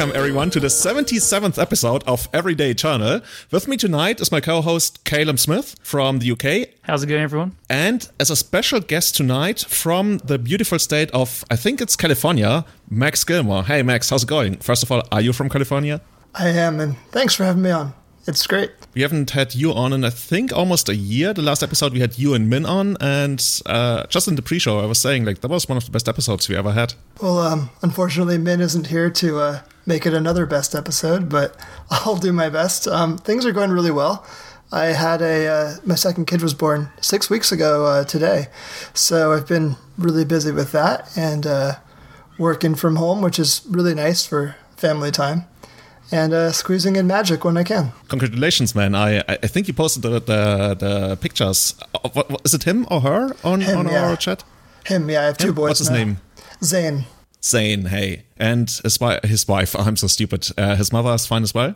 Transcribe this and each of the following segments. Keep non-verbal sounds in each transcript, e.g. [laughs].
Hello and welcome everyone to the 77th episode of Everyday Eternal. With me tonight is my co-host Caleb Smith from the UK. How's it going, everyone? And as a special guest tonight from the beautiful state of, I think it's California, Max Gilmore. Hey Max, how's it going? First of all, are you from California? I am, and thanks for having me on. It's great. We haven't had you on in I think almost a year. The last episode we had you and Min on, and uh, just in the pre-show I was saying like that was one of the best episodes we ever had. Well, um, unfortunately, Min isn't here to uh, make it another best episode, but [laughs] I'll do my best. Um, things are going really well. I had a uh, my second kid was born six weeks ago uh, today, so I've been really busy with that and uh, working from home, which is really nice for family time and uh, squeezing in magic when I can. Congratulations, man! I I think you posted the the, the pictures. Uh, is it him or her on him, on yeah. our chat? Him, yeah. I have two him? boys. What's his now. name? Zane. Zane. Hey, and his wife. His wife. [laughs] I'm so stupid. Uh, his mother is fine as well.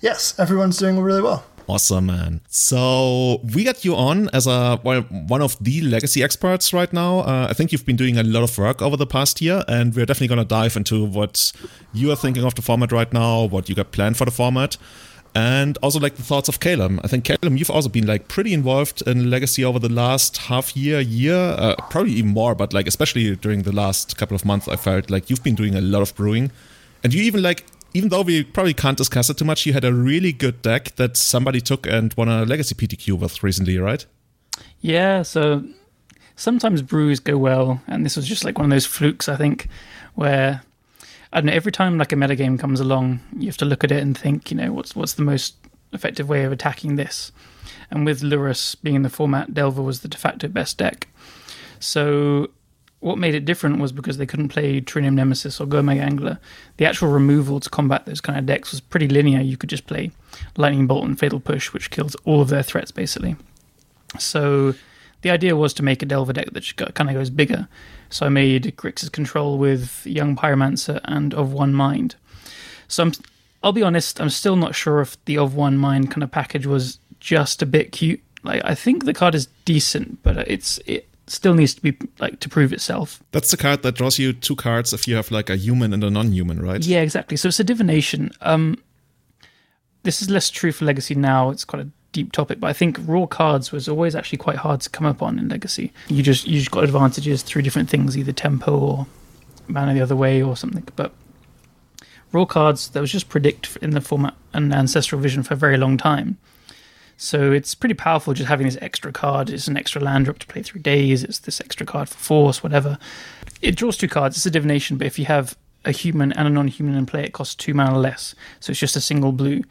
Yes, everyone's doing really well. Awesome, man. So we got you on as a well, one of the legacy experts right now. Uh, I think you've been doing a lot of work over the past year, and we're definitely going to dive into what you are thinking of the format right now, what you got planned for the format, and also like the thoughts of Caleb. I think Caleb, you've also been like pretty involved in legacy over the last half year, year, uh, probably even more, but like especially during the last couple of months, I felt like you've been doing a lot of brewing, and you even like even though we probably can't discuss it too much, you had a really good deck that somebody took and won a legacy PTQ with recently, right? Yeah, so sometimes brews go well, and this was just like one of those flukes, I think, where I don't know, every time like a metagame comes along, you have to look at it and think, you know, what's what's the most effective way of attacking this? And with Lurrus being in the format, Delver was the de facto best deck. So what made it different was because they couldn't play True Name Nemesis or Gurmag Angler. The actual removal to combat those kind of decks was pretty linear. You could just play Lightning Bolt and Fatal Push, which kills all of their threats basically. So the idea was to make a Delver deck that kind of goes bigger. So I made Grixis Control with Young Pyromancer and Of One Mind. So I'm, I'll be honest, I'm still not sure if the Of One Mind kind of package was just a bit cute. Like I think the card is decent, but it's it still needs to be like to prove itself. That's the card that draws you two cards if you have like a human and a non-human, right? Yeah, exactly. So it's a divination. Um, this is less true for Legacy now. It's quite a deep topic, but I think raw cards was always actually quite hard to come up on in Legacy. You just you just got advantages through different things, either tempo or mana the other way or something. But raw cards that was just predict in the format and ancestral vision for a very long time. So it's pretty powerful just having this extra card. It's an extra land drop to play through days. It's this extra card for force, whatever. It draws two cards. It's a divination, but if you have a human and a non-human in play, it costs two mana less. So it's just a single blue.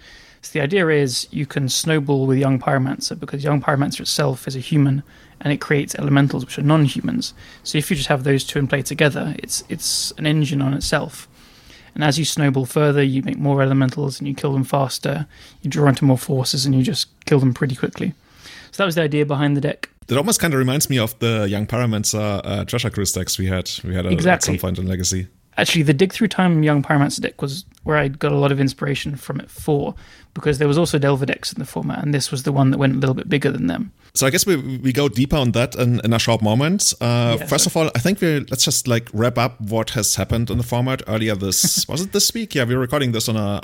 So the idea is you can snowball with Young Pyromancer because Young Pyromancer itself is a human and it creates elementals which are non-humans. So if you just have those two in play together, it's it's an engine on itself. And as you snowball further, you make more elementals and you kill them faster. You draw into more forces and you just kill them pretty quickly. So that was the idea behind the deck. That almost kind of reminds me of the Young Pyromancer uh, Treasure Cruise decks we had. We had a, exactly. at some point in Legacy. Actually, the Dig Through Time Young Pyromancer deck was where I got a lot of inspiration from it for, because there was also Delver decks in the format, and this was the one that went a little bit bigger than them. So I guess we we go deeper on that in, in a short moment. Uh, Yeah, first so- of all, I think we let's just like wrap up what has happened in the format earlier. This [laughs] was it this week? Yeah, we're recording this on a.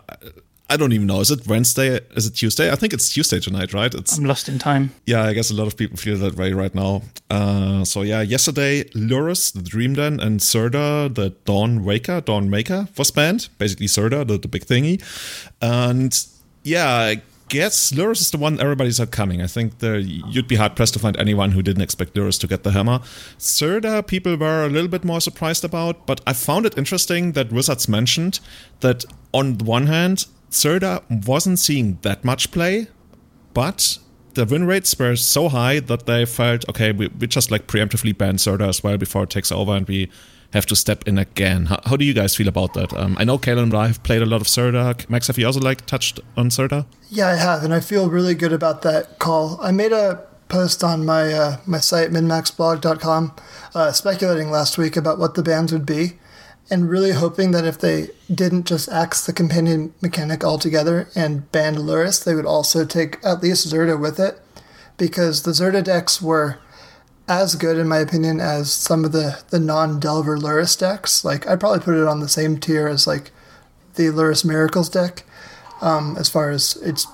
I don't even know. Is it Wednesday? Is it Tuesday? I think it's Tuesday tonight, right? It's I'm lost in time. yeah. I guess a lot of people feel that way right now. Uh, so yeah, yesterday Lurrus, the Dream Den, and Zirda, the Dawn Waker, Dawn Maker, was banned. Basically, Zirda, the, the big thingy, and yeah. I guess Lurrus is the one everybody said coming. I think you'd be hard pressed to find anyone who didn't expect Lurrus to get the hammer. Zirda, people were a little bit more surprised about, but I found it interesting that Wizards mentioned that on the one hand, Zirda wasn't seeing that much play, but the win rates were so high that they felt okay, we, we just like preemptively ban Zirda as well before it takes over and we have to step in again. How, how do you guys feel about that? Um, I know Kalen and I have played a lot of Zirda. Max, have you also like touched on Zirda? Yeah, I have, and I feel really good about that call. I made a post on my uh, my site minmaxblog.com uh, speculating last week about what the bans would be, and really hoping that if they didn't just axe the companion mechanic altogether and ban Lurrus, they would also take at least Zirda with it, because the Zirda decks were as good in my opinion as some of the the non Delver Lurrus decks. Like I'd probably put it on the same tier as like the Lurrus Miracles deck um, as far as its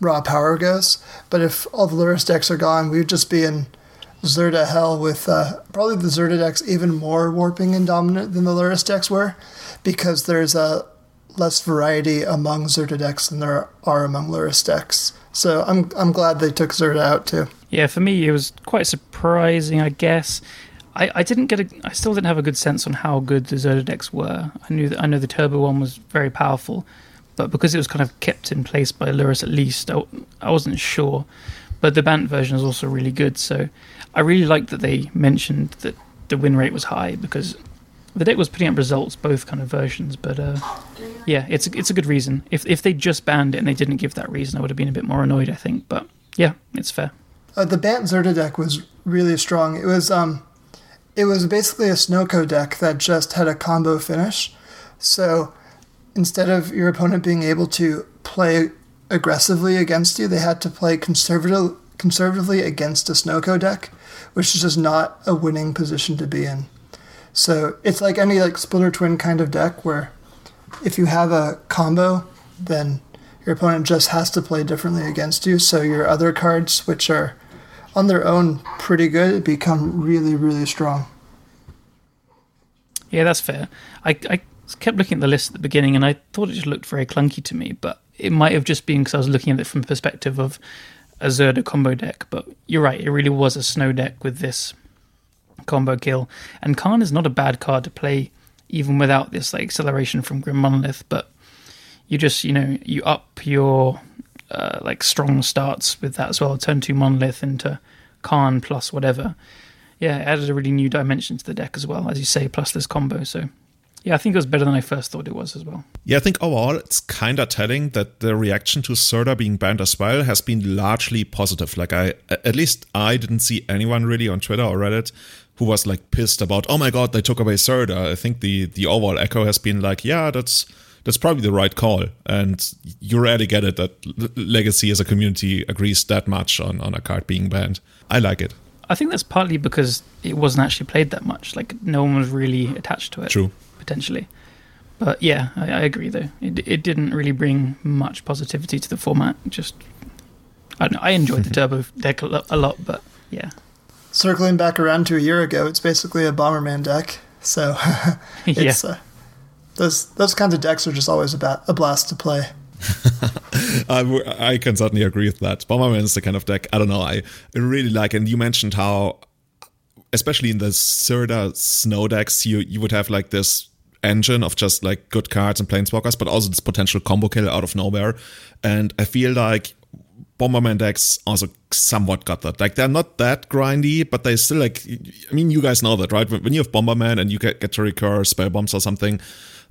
raw power goes. But if all the Lurrus decks are gone, we would just be in Zirda hell with uh, probably the Zirda decks even more warping and dominant than the Lurrus decks were because there's a less variety among Zirda decks than there are among Lurrus decks. So I'm I'm glad they took Zirda out too. Yeah, for me it was quite surprising, I guess. I, I didn't get a I still didn't have a good sense on how good the Zirda decks were. I knew that I know the turbo one was very powerful, but because it was kind of kept in place by Lurrus at least, I, I wasn't sure. But the Bant version is also really good, so I really liked that they mentioned that the win rate was high because the deck was putting up results both kind of versions. But uh, yeah, it's a, it's a good reason. If if they just banned it and they didn't give that reason, I would have been a bit more annoyed. I think, but yeah, it's fair. Uh, the Bant deck was really strong. It was um, it was basically a Snowko deck that just had a combo finish. So instead of your opponent being able to play aggressively against you, they had to play conservative, conservatively against a Snowko deck, which is just not a winning position to be in. So it's like any like Splinter Twin kind of deck where if you have a combo, then your opponent just has to play differently against you. So your other cards, which are on their own pretty good, it become really, really strong. Yeah, that's fair. I, I kept looking at the list at the beginning and I thought it just looked very clunky to me, but it might have just been because I was looking at it from the perspective of a Zirda combo deck. But you're right, it really was a snow deck with this combo kill. And Karn is not a bad card to play even without this like acceleration from Grim Monolith, but you just, you know, you up your uh, like strong starts with that as well. Turn two Monolith into Karn plus whatever. Yeah, it added a really new dimension to the deck as well, as you say, plus this combo. So yeah, I think it was better than I first thought it was as well. Yeah, I think overall it's kind of telling that the reaction to Zirda being banned as well has been largely positive. Like I, at least I didn't see anyone really on Twitter or Reddit who was like pissed about, oh my god, they took away Zirda. I think the the overall echo has been like, yeah, that's that's probably the right call, and you rarely get it that Legacy as a community agrees that much on on a card being banned. I like it. I think that's partly because it wasn't actually played that much. Like no one was really attached to it. True potentially. But yeah, I, I agree though. It, it didn't really bring much positivity to the format. Just I don't know. I enjoyed the [laughs] Turbo deck a lot, a lot, but yeah. Circling back around to a year ago, it's basically a Bomberman deck. So [laughs] it's [laughs] yeah. uh, those those kinds of decks are just always a, blast to play. [laughs] I, I can certainly agree with that. Bomberman is the kind of deck I don't know. I really like, and you mentioned how especially in the Zirda snow decks, you you would have like this engine of just like good cards and planeswalkers, but also this potential combo kill out of nowhere. And I feel like Bomberman decks also somewhat got that. Like they're not that grindy, but they still like. I mean, you guys know that, right? When you have Bomberman and you get, get to recur spell bombs or something,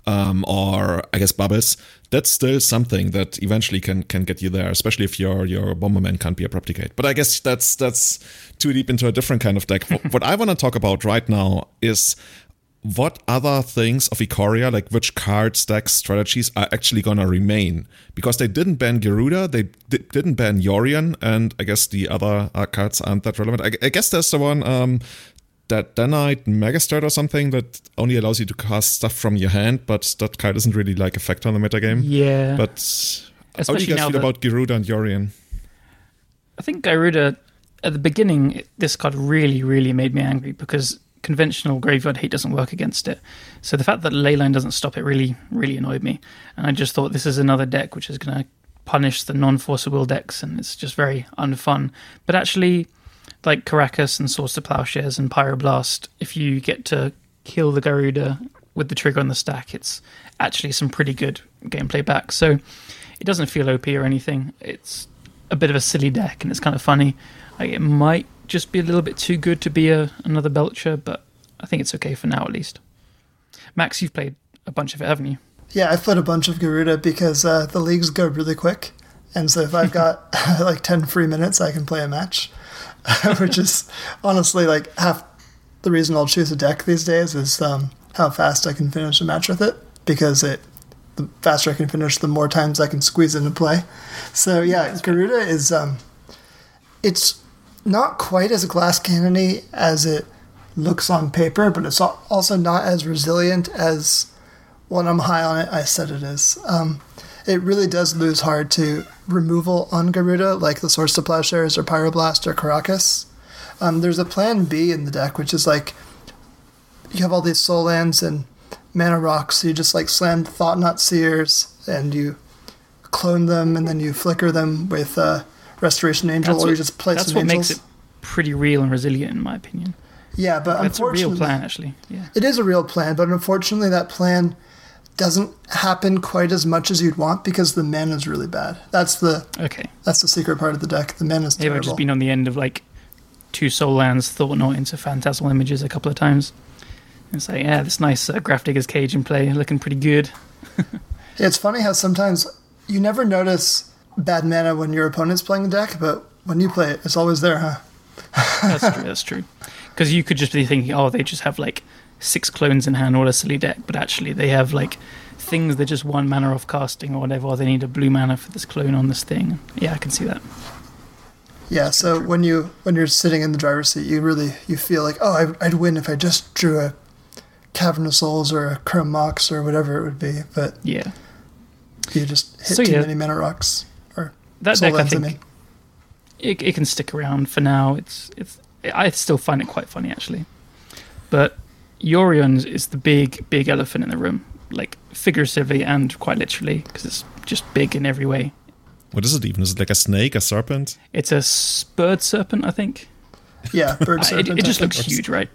um, or I guess bubbles, that's still something that eventually can can get you there, especially if your your Bomberman can't be a Propticate. But I guess that's that's too deep into a different kind of deck. [laughs] what I want to talk about right now is what other things of Ikoria, like which card stack strategies, are actually going to remain? Because they didn't ban Gyruda, they di- didn't ban Yorion, and I guess the other uh, cards aren't that relevant. I, I guess there's the one um, that Drannith Magistrate or something that only allows you to cast stuff from your hand, but that card isn't really like a factor in the metagame. Yeah. But Especially how do you guys feel about Gyruda and Yorion? I think Gyruda, at the beginning, this card really, really made me angry because conventional graveyard hate doesn't work against it. So the fact that Leyline doesn't stop it really, really annoyed me. And I just thought this is another deck which is going to punish the non-force of will decks, and it's just very unfun. But actually like Karakas and Swords to Plowshares and Pyroblast, if you get to kill the Gyruda with the trigger on the stack, it's actually some pretty good gameplay back. So it doesn't feel OP or anything. It's a bit of a silly deck and it's kind of funny. Like it might just be a little bit too good to be a, another Belcher, but I think it's okay for now at least. Max, you've played a bunch of it, haven't you? Yeah, I've played a bunch of Gyruda because uh, the leagues go really quick. And so if I've got [laughs] like 10 free minutes, I can play a match. [laughs] which is honestly like half the reason I'll choose a deck these days is um, how fast I can finish a match with it because it the faster I can finish, the more times I can squeeze into play. So yeah, Gyruda is um, it's not quite as glass cannony as it looks on paper, but it's also not as resilient as when I'm high on it, I said it is. Um, it really does lose hard to removal on Gyruda, like the Swords to Plowshares or Pyroblast or Karakas. Um, there's a plan B in the deck, which is like you have all these soul lands and mana rocks. So you just like slam Thought-Knot Seers and you clone them and then you flicker them with uh, Restoration Angel, That's or you what- just play That's some what angels. makes it pretty real and resilient, in my opinion. yeah, but That's a real plan, actually. Yeah. it is a real plan. But unfortunately, that plan doesn't happen quite as much as you'd want because the mana is really bad. That's the Okay. that's the secret part of the deck. The mana is terrible. just been on the end of like two soul lands, thought not into phantasmal images a couple of times. And say, yeah, this nice uh, Grafdigger's Cage in play, looking pretty good. [laughs] It's funny how sometimes you never notice bad mana when your opponent's playing the deck, but when you play it, it's always there, huh? That's [laughs] true. That's true. Because you could just be thinking, oh, they just have like six clones in hand, or a silly deck, but actually they have like things that just one mana off casting or whatever. Or they need a blue mana for this clone on this thing. Yeah, I can see that. Yeah. So when you when you're sitting in the driver's seat, you really you feel like, oh, I, I'd win if I just drew a Cavern of Souls or a Chrome Mox or whatever it would be, but Yeah, you just hit So, too yeah. many mana rocks or that deck. I think it, it can stick around for now. It's it's I still find it quite funny actually, but Yorion is the big big elephant in the room, like figuratively and quite literally, because it's just big in every way. What is it even? Is it like a snake, a serpent? It's a spurred serpent, I think. yeah, Bird [laughs] Uh, it, Serpent. it just looks huge, right?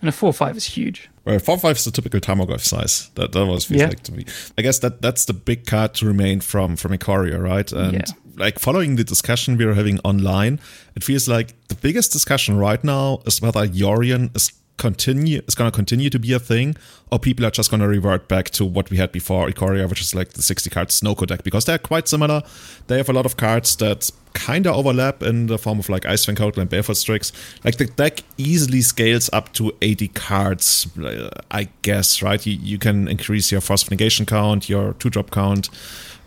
And a four five is huge. Well, four five is the typical Tamagotchi size. That that was feels Yeah. like to me. I guess that that's the big card to remain from from Ikoria, right? And Yeah. like following the discussion we are having online, it feels like the biggest discussion right now is whether Yorion is continue is going to continue to be a thing, or people are just going to revert back to what we had before Ikoria, which is like the sixty card Snowko deck, because they're quite similar. They have a lot of cards that kind of overlap in the form of like Ice-Fang Coatl and Baleful Strix. Like the deck easily scales up to 80 cards, uh, I guess, right? You, you can increase your Force Negation count, your two drop count.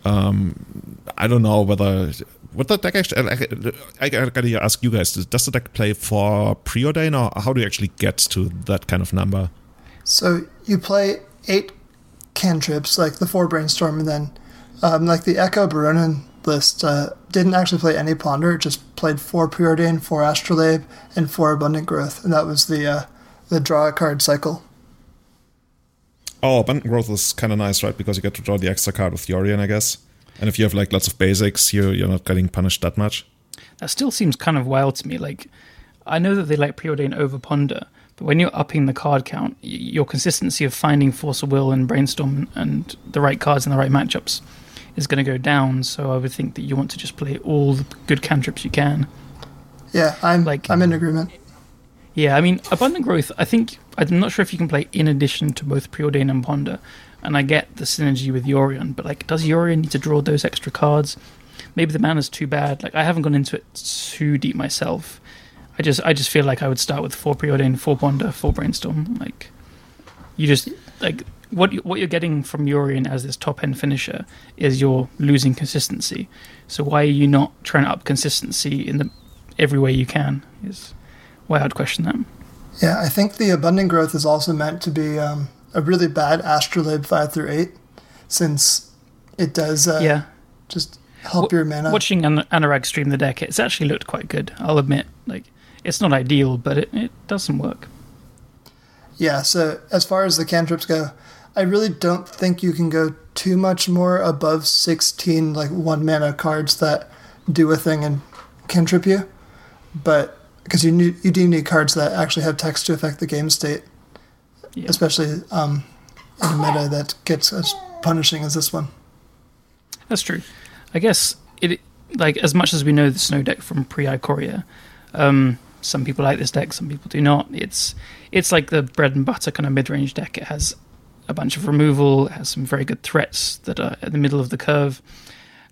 Um, I don't know whether. What the deck actually? I, I gotta ask you guys: Does the deck play for preordain, or how do you actually get to that kind of number? So you play eight cantrips, like the four brainstorm, and then um, like the Echo Baronin list uh, didn't actually play any ponder. It just played four preordain, four astrolabe, and four abundant growth, and that was the uh, the draw a card cycle. Oh, abundant growth is kind of nice, right? Because you get to draw the extra card with Yorion, I guess. And if you have like lots of basics, you're you're not getting punished that much. That still seems kind of wild to me. Like, I know that they like preordain over ponder, but when you're upping the card count, y- your consistency of finding force of will and brainstorm and the right cards and the right matchups is going to go down. So I would think that you want to just play all the good cantrips you can. Yeah, I'm Like- I'm in agreement. Yeah, I mean, abundant growth. I think I'm not sure if you can play in addition to both preordain and ponder. And I get the synergy with Yorion, but like, does Yorion need to draw those extra cards? Maybe the mana's too bad. Like, I haven't gone into it too deep myself. I just, I just feel like I would start with four preordain, four ponder, four brainstorm. Like, you just like what you, what you're getting from Yorion as this top end finisher is you're losing consistency. So why are you not trying to up consistency in the every way you can? Is why I'd question that. Yeah, I think the abundant growth is also meant to be um, a really bad astrolabe five through eight, since it does uh, yeah. just help your mana. Watching An- Anurag stream the deck, it's actually looked quite good. I'll admit, like it's not ideal, but it, it does some work. Yeah, so as far as the cantrips go, I really don't think you can go too much more above 16 like one mana cards that do a thing and cantrip you. But because you need you do need cards that actually have text to affect the game state, Yeah. especially um, in a meta that gets as punishing as this one. That's true. I guess it like as much as we know the snow deck from pre Ikoria, um, some people like this deck, some people do not. It's it's like the bread and butter kind of mid range deck. It has a bunch of removal, it has some very good threats that are at the middle of the curve,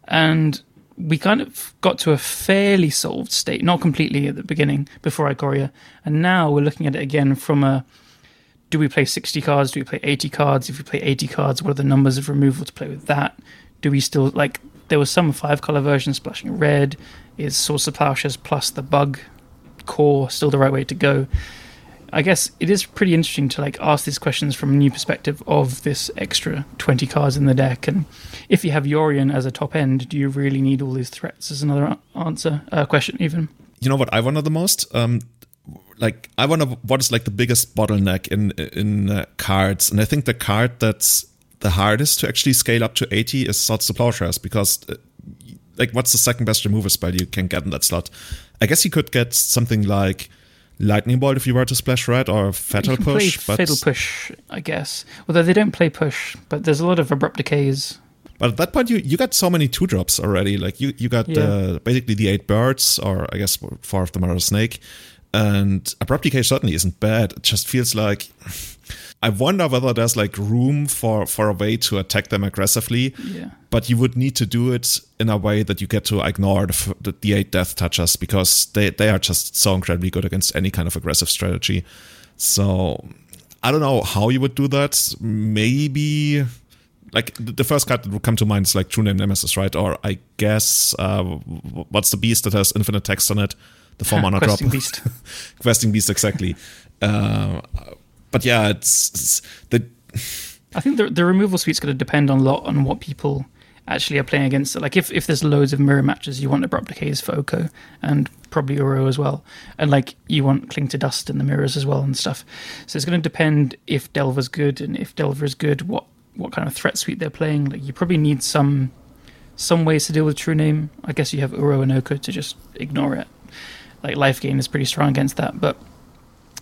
and we kind of got to a fairly solved state, not completely at the beginning before Ikoria, and now we're looking at it again from a do we play 60 cards? Do we play 80 cards? If we play 80 cards, what are the numbers of removal to play with that? Do we still like? There was some five color version splashing red. Is Swords of Plowshares plus the bug core still the right way to go? I guess it is pretty interesting to like ask these questions from a new perspective of this extra 20 cards in the deck. And if you have Yorion as a top end, do you really need all these threats? Is another answer uh, question even. You know what I wonder the most? Um, like I wonder what is like the biggest bottleneck in in uh, cards, and I think the card that's the hardest to actually scale up to 80 is Swords to Plowshares because uh, like what's the second best removal spell you can get in that slot? I guess you could get something like Lightning Bolt if you were to splash red or Fatal Push. but Fatal Push, I guess. Although they don't play push, but there's a lot of abrupt decays. But at that point, you, you got so many two drops already. Like you you got yeah. uh, basically the eight birds, or I guess four of them are a snake. And abrupt decay certainly isn't bad. It just feels like I wonder whether there's like room for for a way to attack them aggressively. Yeah. But you would need to do it in a way that you get to ignore the, the, the eight death touches because they they are just so incredibly good against any kind of aggressive strategy. So I don't know how you would do that. Maybe like the first card that would come to mind is like True Name Nemesis, right? Or I guess uh, what's the beast that has infinite text on it? The four mana drop. Beast. [laughs] Questing beast, exactly. Uh, but yeah, it's, it's the. I think the the removal suite's going to depend on a lot on what people actually are playing against. Like if, if there's loads of mirror matches, you want abrupt decays for Oko and probably Uro as well, and like you want cling to dust in the mirrors as well and stuff. So it's going to depend if Delver's good and if Delver is good, what what kind of threat suite they're playing. Like you probably need some some ways to deal with True Name. I guess you have Uro and Oko to just ignore it. Like life gain is pretty strong against that, but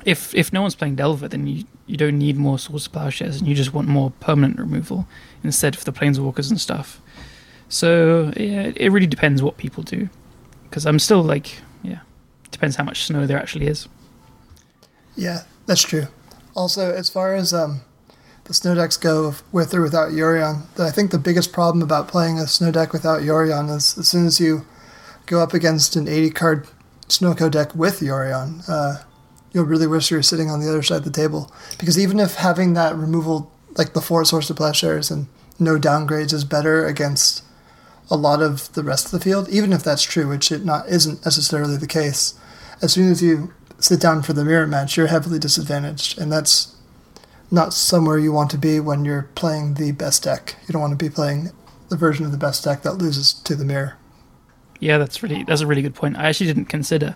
if if no one's playing Delver, then you, you don't need more Swords to Plowshares, and you just want more permanent removal instead for the Planeswalkers and stuff. So yeah, it really depends what people do, because I'm still like yeah, depends how much snow there actually is. Yeah, that's true. Also, as far as um, the snow decks go with or without Yorion, I think the biggest problem about playing a snow deck without Yorion is as soon as you go up against an 80 card Snowko deck with Yorion. Uh, you'll really wish you were sitting on the other side of the table. Because even if having that removal, like the four Swords to Plowshares and no downgrades, is better against a lot of the rest of the field, even if that's true, which it not isn't necessarily the case, as soon as you sit down for the mirror match, you're heavily disadvantaged, and that's not somewhere you want to be when you're playing the best deck. You don't want to be playing the version of the best deck that loses to the mirror. Yeah, that's really that's a really good point. I actually didn't consider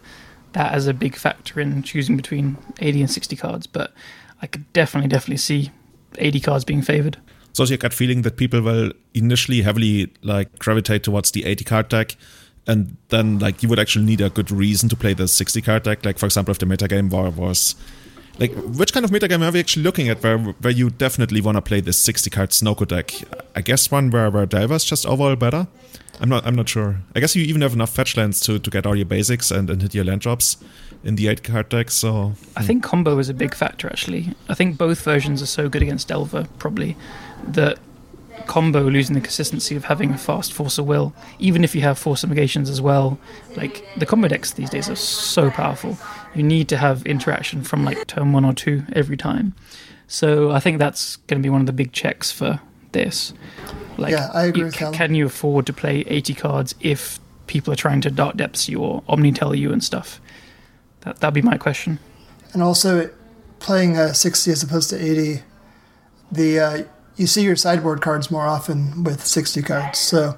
that as a big factor in choosing between 80 and 60 cards, but I could definitely, definitely see 80 cards being favored. So you got feeling that people will initially heavily like gravitate towards the 80 card deck, and then like you would actually need a good reason to play the 60 card deck. Like for example, if the metagame war was like which kind of metagame are we actually looking at where where you definitely want to play this 60 card Snowko deck? I guess one where where is just overall better. I'm not. I'm not sure. I guess you even have enough fetch lands to, to get all your basics and, and hit your land drops in the eight card deck. So I think combo is a big factor. Actually, I think both versions are so good against Delver probably that combo losing the consistency of having a fast force of will, even if you have force of negations as well. Like the combo decks these days are so powerful. You need to have interaction from like turn one or two every time. So I think that's going to be one of the big checks for this. Like, yeah, I agree. You, can you afford to play 80 cards if people are trying to dark depths you or omnitel you and stuff? That that'd be my question. And also, playing a 60 as opposed to 80, the uh, you see your sideboard cards more often with 60 cards. So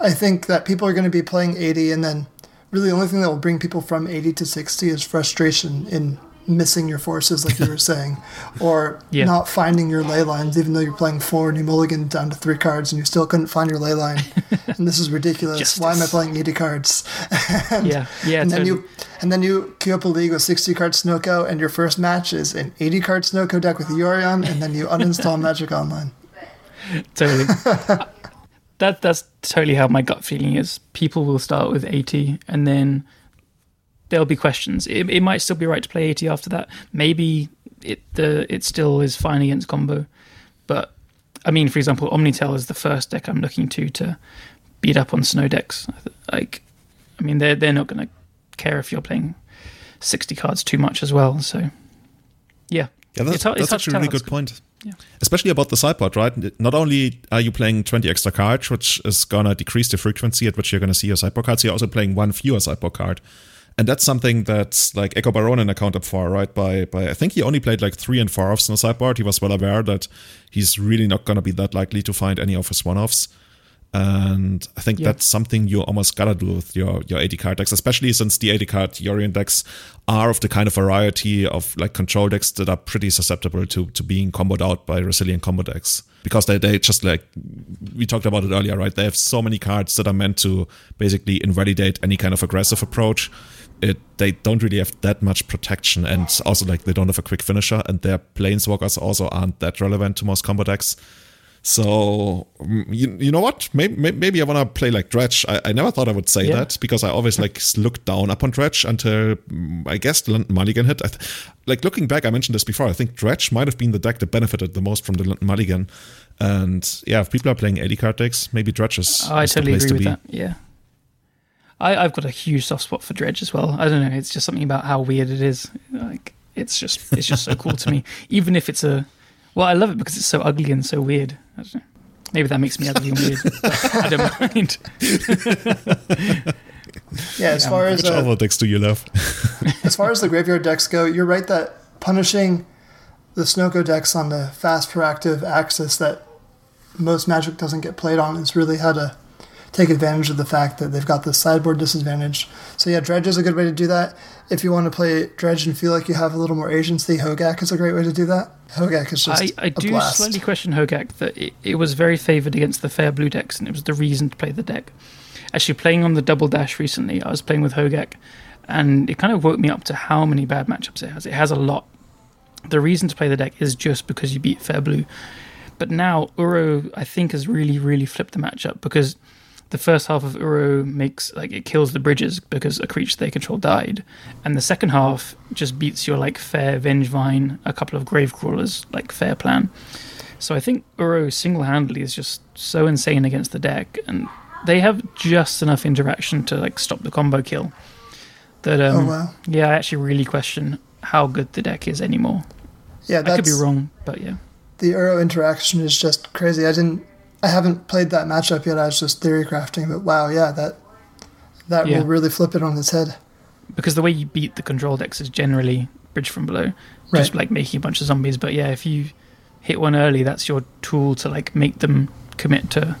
I think that people are going to be playing 80, and then really the only thing that will bring people from 80 to 60 is frustration in missing your forces, like you were [laughs] saying, or yeah. not finding your ley lines, even though you're playing four and you mulligan down to three cards and you still couldn't find your ley line. [laughs] and this is ridiculous. Justice. Why am I playing 80 cards? [laughs] and, yeah, yeah. And totally. then you and then you queue up a league with 60 card Snowko, and your first match is an 80 card Snowko deck with Yorion, and then you uninstall Magic Online. Totally. That that's totally how my gut feeling is. People will start with 80 and then there'll be questions. It, it might still be right to play 80 after that. Maybe it the it still is fine against combo, but I mean, for example, Omnitel is the first deck I'm looking to to beat up on snow decks. Like, I mean, they're they're not going to care if you're playing 60 cards too much as well. So, yeah, yeah, that's, hard, that's actually a really good point. Especially about the sideboard, right? Not only are you playing 20 extra cards, which is gonna decrease the frequency at which you're gonna see your sideboard cards, you're also playing one fewer sideboard card. And that's something that's like Echo Baronin accounted for, right? By by I think he only played like three and four offs in the sideboard. He was well aware that he's really not gonna be that likely to find any of his one offs. And I think yeah. that's something you almost gotta do with your, your 80 card decks, especially since the 80 card Yorion decks are of the kind of variety of like control decks that are pretty susceptible to, to being comboed out by resilient combo decks. Because they, they just like, we talked about it earlier, right? They have so many cards that are meant to basically invalidate any kind of aggressive approach. It, they don't really have that much protection and also like they don't have a quick finisher and their planeswalkers also aren't that relevant to most combo decks. So mm, you, you know what? Maybe, maybe I want to play like Dredge. I, I, never thought I would say yeah. that because I always like looked down upon Dredge until mm, I guess the London Mulligan hit. Th- like looking back, I mentioned this before. I think Dredge might have been the deck that benefited the most from the London Mulligan. And yeah, if people are playing 80 card decks, maybe Dredge is. I totally agree with be. that. Yeah. I, I've got a huge soft spot for Dredge as well. I don't know. It's just something about how weird it is. Like it's just it's just so cool to me. [laughs] Even if it's a well, I love it because it's so ugly and so weird. Maybe that makes me ugly and weird. I don't mind. [laughs] yeah, as far as which uh, decks do you love? [laughs] as far as the graveyard decks go, you're right that punishing the Snowko decks on the fast proactive axis that most Magic doesn't get played on is really how to take advantage of the fact that they've got the sideboard disadvantage. So yeah, Dredge is a good way to do that. If you want to play Dredge and feel like you have a little more agency, Hogak is a great way to do that. Hogak is just I, I do blast. slightly question Hogak that it, it was very favoured against the fair blue decks, and it was the reason to play the deck. Actually, playing on the double dash recently, I was playing with Hogak, and it kind of woke me up to how many bad matchups it has. It has a lot. The reason to play the deck is just because you beat fair blue. But now Uro, I think, has really, really flipped the matchup because the first half of Uro makes like it kills the bridges because a creature they control died, and the second half just beats your like fair Vengevine, a couple of grave crawlers, like fair plan. So I think Uro single handedly is just so insane against the deck, and they have just enough interaction to like stop the combo kill. That um, oh, wow. yeah, I actually really question how good the deck is anymore. Yeah, I could be wrong, but yeah. The Uro interaction is just crazy. I didn't I haven't played that matchup yet. I was just theory crafting, but wow, yeah, that that yeah. will really flip it on its head. Because the way you beat the control decks is generally bridge from below, right. just like making a bunch of zombies. But yeah, if you hit one early, that's your tool to like make them commit to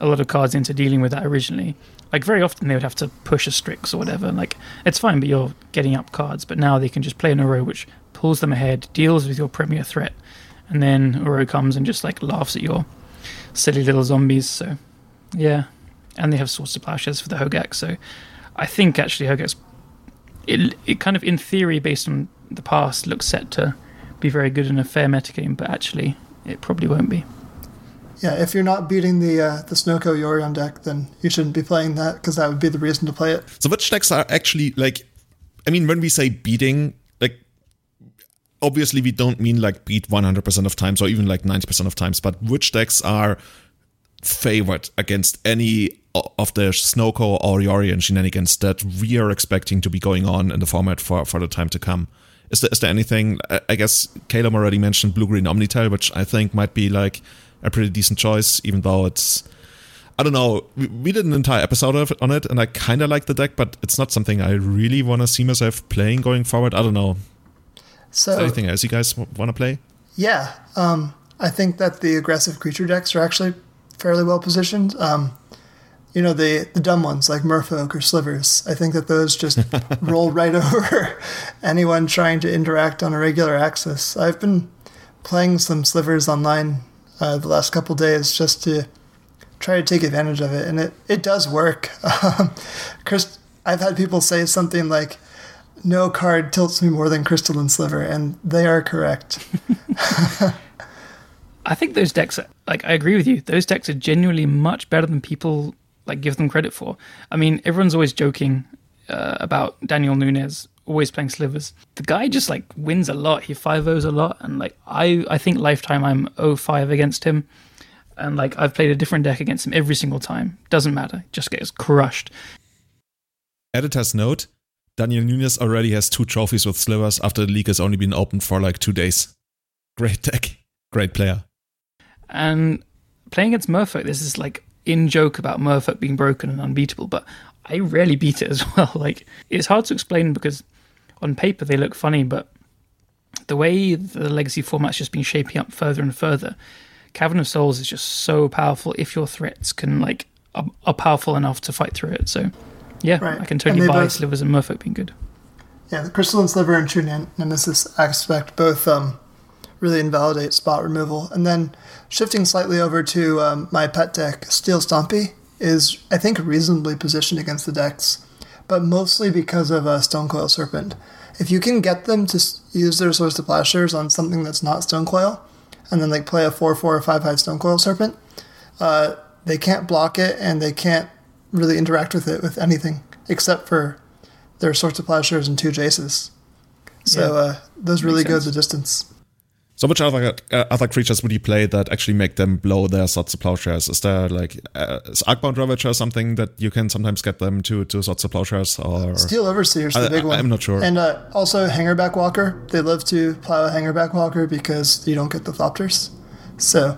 a lot of cards into dealing with that originally. Like very often they would have to push a Strix or whatever. Like it's fine, but you're getting up cards. But now they can just play in a row, which pulls them ahead, deals with your premier threat, and then Uro comes and just like laughs at your silly little zombies. So, yeah, and they have Swords to Plowshares for the Hogak. So, I think actually Hogak's it it kind of in theory based on the past looks set to be very good in a fair metagame, but actually it probably won't be. Yeah, if you're not beating the uh, the Snowko Yorion deck, then you shouldn't be playing that because that would be the reason to play it. So which decks are actually like? I mean, when we say beating, like obviously we don't mean like beat 100% of times or even like 90% of times, but which decks are favored against any of the Snowko or Yorion shenanigans that we are expecting to be going on in the format for, for the time to come? Is there, is there anything? I guess Caleb already mentioned Blue Green Omnitel, which I think might be like a pretty decent choice, even though it's. I don't know. We did an entire episode of on it, and I kind of like the deck, but it's not something I really want to see myself playing going forward. I don't know. So, anything else you guys want to play? Yeah, um, I think that the aggressive creature decks are actually fairly well positioned. Um, you know, the the dumb ones like Merfolk or Slivers. I think that those just [laughs] roll right over anyone trying to interact on a regular axis. I've been playing some Slivers online uh, the last couple days just to try to take advantage of it, and it it does work. [laughs] Um, Chris, I've had people say something like no card tilts me more than Crystalline Sliver, and they are correct. [laughs] [laughs] I think those decks, are, like I agree with you, those decks are genuinely much better than people like give them credit for. I mean, everyone's always joking uh, about Daniel Nunes always playing slivers. The guy just like wins a lot. He 5 0s a lot. And like, I, I think lifetime I'm 0 5 against him. And like, I've played a different deck against him every single time. Doesn't matter. Just gets crushed. Editor's note Daniel Nunes already has two trophies with slivers after the league has only been open for like two days. Great deck. Great player. And playing against Merfolk, this is like in joke about Merfolk being broken and unbeatable, but I rarely beat it as [laughs] well. Like it's hard to explain because on paper they look funny, but the way the legacy format's just been shaping up further and further, Cavern of Souls is just so powerful if your threats can like are powerful enough to fight through it. So yeah, Right. I can totally buy both- Slivers and Merfolk being good. Yeah, the crystalline sliver and true nem- nemesis aspect both um, really invalidate spot removal. And then shifting slightly over to um, my pet deck, Steel Stompy is I think reasonably positioned against the decks, but mostly because of uh, Stonecoil Serpent. If you can get them to use their swords to plowshares on something that's not Stone Stonecoil, and then like play a four four or five five Stonecoil Serpent, uh, they can't block it and they can't really interact with it with anything except for their swords of plowshares and two jaces. So Yeah. uh, those really Makes go sense. the distance. So which other uh, other creatures would you play that actually make them blow their swords of plowshares? Is there like uh, is Arcbound Ravager something that you can sometimes get them to to swords of plowshares or Steel Overseer is the I- big one. I'm not sure. And uh, also Hangerback Walker. They love to plow a Hangerback Walker because you don't get the Thopters. So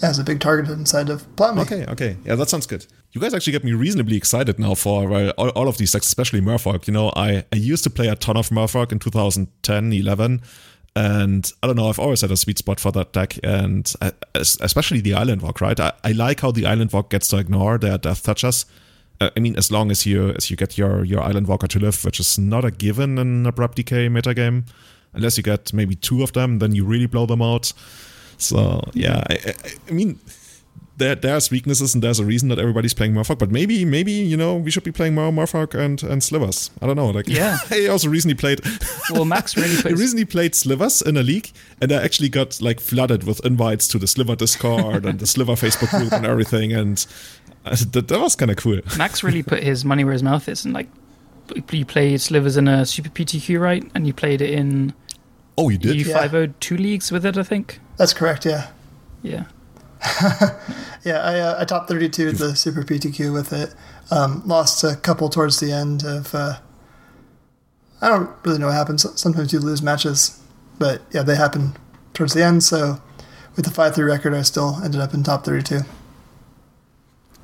has a big target inside of Me. Okay, okay. Yeah, that sounds good. You guys actually get me reasonably excited now for well, all, all of these decks, especially Merfolk. You know, I, I used to play a ton of Merfolk in 2010, 11. And I don't know, I've always had a sweet spot for that deck. And I, especially the Island Walk, right? I, I like how the Island Walk gets to ignore their Death Touchers. Uh, I mean, as long as you as you get your, your Island Walker to live, which is not a given in Abrupt Decay metagame. Unless you get maybe two of them, then you really blow them out. So, yeah, I, I, I mean, there there's weaknesses and there's a reason that everybody's playing Merfolk, but maybe maybe you know we should be playing more Merfolk and and Slivers. I don't know. Like Yeah. [laughs] I also recently played Well, Max really [laughs] I puts recently played Slivers in a league and I actually got like flooded with invites to the Sliver Discord and the Sliver Facebook group and everything and uh, [laughs] that, that was kind of cool. Max really put his money where his mouth is, and like you played Slivers in a Super PTQ, right? And you played it in Oh, you did? EU five O two leagues with it, I think. That's correct, yeah. Yeah. [laughs] Yeah, I, uh, I top 32 the Super PTQ with it. Um, lost a couple towards the end of. Uh, I don't really know what happens. Sometimes you lose matches, but yeah, they happen towards the end. So with the 5 3 record, I still ended up in top 32.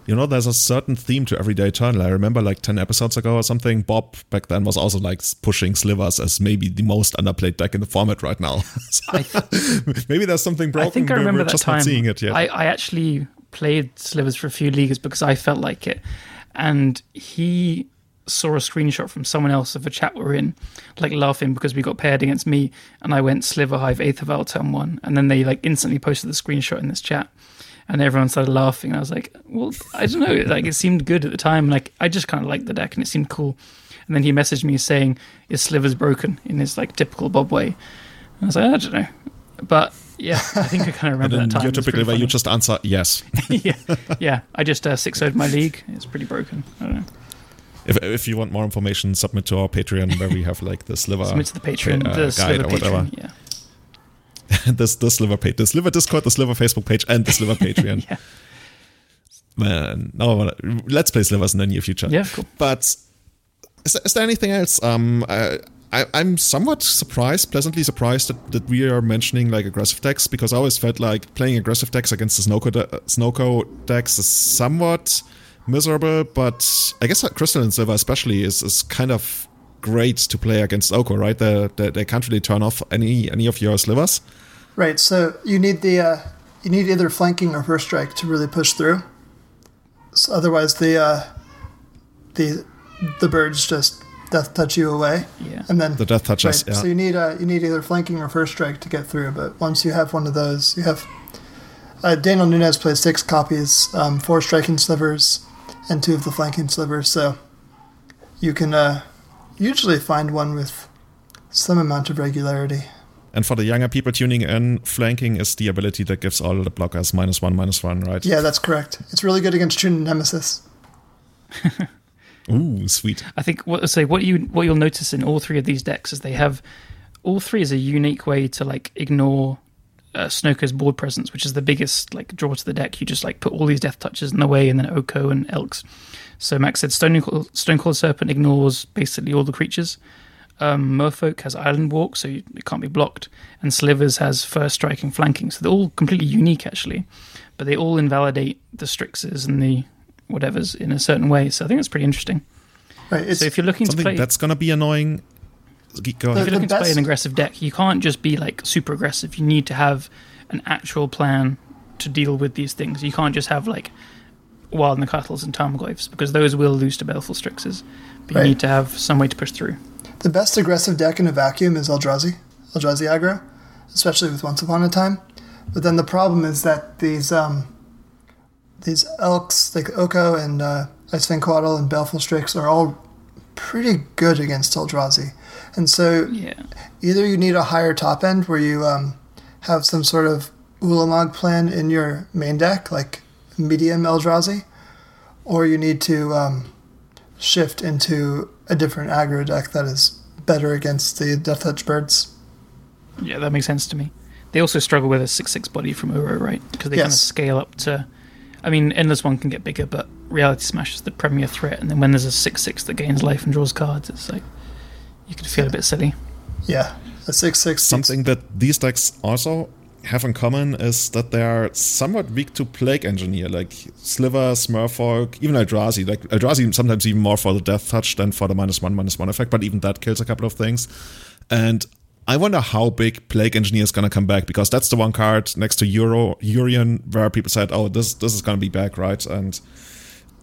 You know, there's a certain theme to Everyday Eternal. I remember like 10 episodes ago or something, Bob back then was also like pushing Slivers as maybe the most underplayed deck in the format right now. [laughs] So th- maybe there's something broken. I think I remember that just time. not seeing it yet. I, I actually played Slivers for a few leagues because I felt like it, and he saw a screenshot from someone else of a chat we're in, like laughing because we got paired against me, and I went Sliver Hive Eighth of turn one, and then they like instantly posted the screenshot in this chat. And everyone started laughing. and I was like, "Well, I don't know. Like, it seemed good at the time. Like, I just kind of liked the deck, and it seemed cool." And then he messaged me saying, "Is Slivers broken?" in his like typical Bob way. And I was like, "I don't know," but yeah, I think I kind of [laughs] remember that time. your It was typical way, you just answer yes. [laughs] yeah, yeah. I just uh, six would my league. It's pretty broken. I don't know. if, if you want more information, submit to our Patreon where we have like the Sliver, Submit to the Patreon, uh, the guide Sliver or whatever. Patreon. Yeah, [laughs] this the Sliver page, the Sliver Discord, the Sliver Facebook page, and the Sliver Patreon. [laughs] Yeah. Man, no, let's play Slivers in the near future. yeah, cool. But is there, is there anything else? Um, I, I, I'm somewhat surprised, pleasantly surprised that, that we are mentioning like aggressive decks because I always felt like playing aggressive decks against the Snowko, de- Snowko decks is somewhat miserable. But I guess Crystalline Sliver especially is, is kind of great to play against Snowko, right? They, they, they can't really turn off any any of your slivers. Right, so you need the uh, you need either flanking or first strike to really push through. So otherwise, the uh, the the birds just death touch you away, Yeah. and then The death touches, Right, yeah. So you need uh, you need either flanking or first strike to get through. But once you have one of those, you have. Uh, Daniel Nunes plays six copies, um, four striking slivers, and two of the flanking slivers. So you can uh, usually find one with some amount of regularity. And for the younger people tuning in, flanking is the ability that gives all the blockers minus one, minus one, right? Yeah, that's correct. It's really good against Tune Nemesis. [laughs] Ooh, sweet. I think what so what you what you'll notice in all three of these decks is they have all three is a unique way to like ignore uh, Snowko's board presence, which is the biggest like draw to the deck. You just like put all these death touches in the way, and then Oko and Elks. So Max said Stone Cold Serpent ignores basically all the creatures. Um, Merfolk has Island Walk, so you, it can't be blocked, and Slivers has First Strike and Flanking. So they're all completely unique actually, but they all invalidate the Strixes and the whatever's in a certain way. So I think that's pretty interesting. Right. So if you're looking to play, that's gonna be annoying. Go if you're the looking to play an aggressive deck, you can't just be like super aggressive. You need to have an actual plan to deal with these things. You can't just have like wild Nacatls and Tarmogoyfs because those will lose to Baleful Strixes. But Right. you need to have some way to push through. the best aggressive deck in a vacuum is Eldrazi, Eldrazi aggro, especially with Once Upon a Time. But then the problem is that these um, these elks like Oko and uh, Ice-Fang Coatl and Baleful Strix are all pretty good against Eldrazi, and so Yeah. either you need a higher top end where you um, have some sort of Ulamog plan in your main deck, like medium Eldrazi, or you need to um, shift into a different aggro deck that is better against the Death Touch birds. Yeah, that makes sense to me. They also struggle with a six-six body from Uro, right? Because they kind of scale up to. I mean, Endless One can get bigger, but Reality Smash is the premier threat. And then when there's a six-six that gains life and draws cards, it's like you can feel a bit silly. Yeah, a six six Something that these decks also have in common is that they are somewhat weak to Plague Engineer, like Sliver, Smurfolk, even Eldrazi. Like Eldrazi sometimes even more for the Death Touch than for the minus one, minus one effect, but even that kills a couple of things. And I wonder how big Plague Engineer is going to come back because that's the one card next to Uro Yorion where people said, "Oh, this this is going to be back, right?" And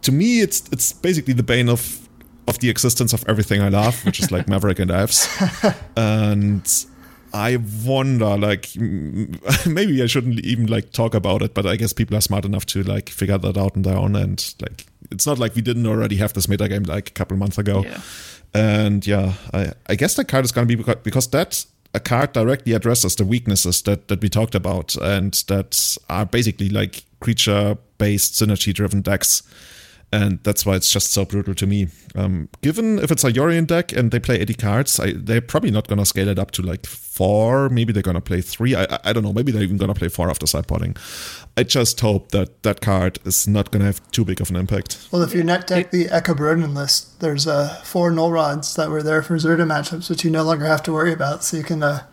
to me, it's it's basically the bane of of the existence of everything I love, which is like Maverick and Elves. [laughs] and I wonder, like, mm, [laughs] maybe I shouldn't even like talk about it, but I guess people are smart enough to like figure that out on their own. And like, it's not like we didn't already have this meta game like a couple months ago. Yeah. And yeah, I, I guess that card is going to be because, because that a card directly addresses the weaknesses that, that we talked about and that are basically like creature based synergy driven decks. And that's why it's just so brutal to me. Um, given if it's a Yorion deck and they play 80 cards, I, they're probably not going to scale it up to like four. Maybe they're going to play three. I, I- I don't know. Maybe they're even going to play four after sideboarding. I just hope that that card is not going to have too big of an impact. Well, if you net deck the Echo Broden list, there's uh, four null rods that were there for Zirda matchups, which you no longer have to worry about. So you can uh,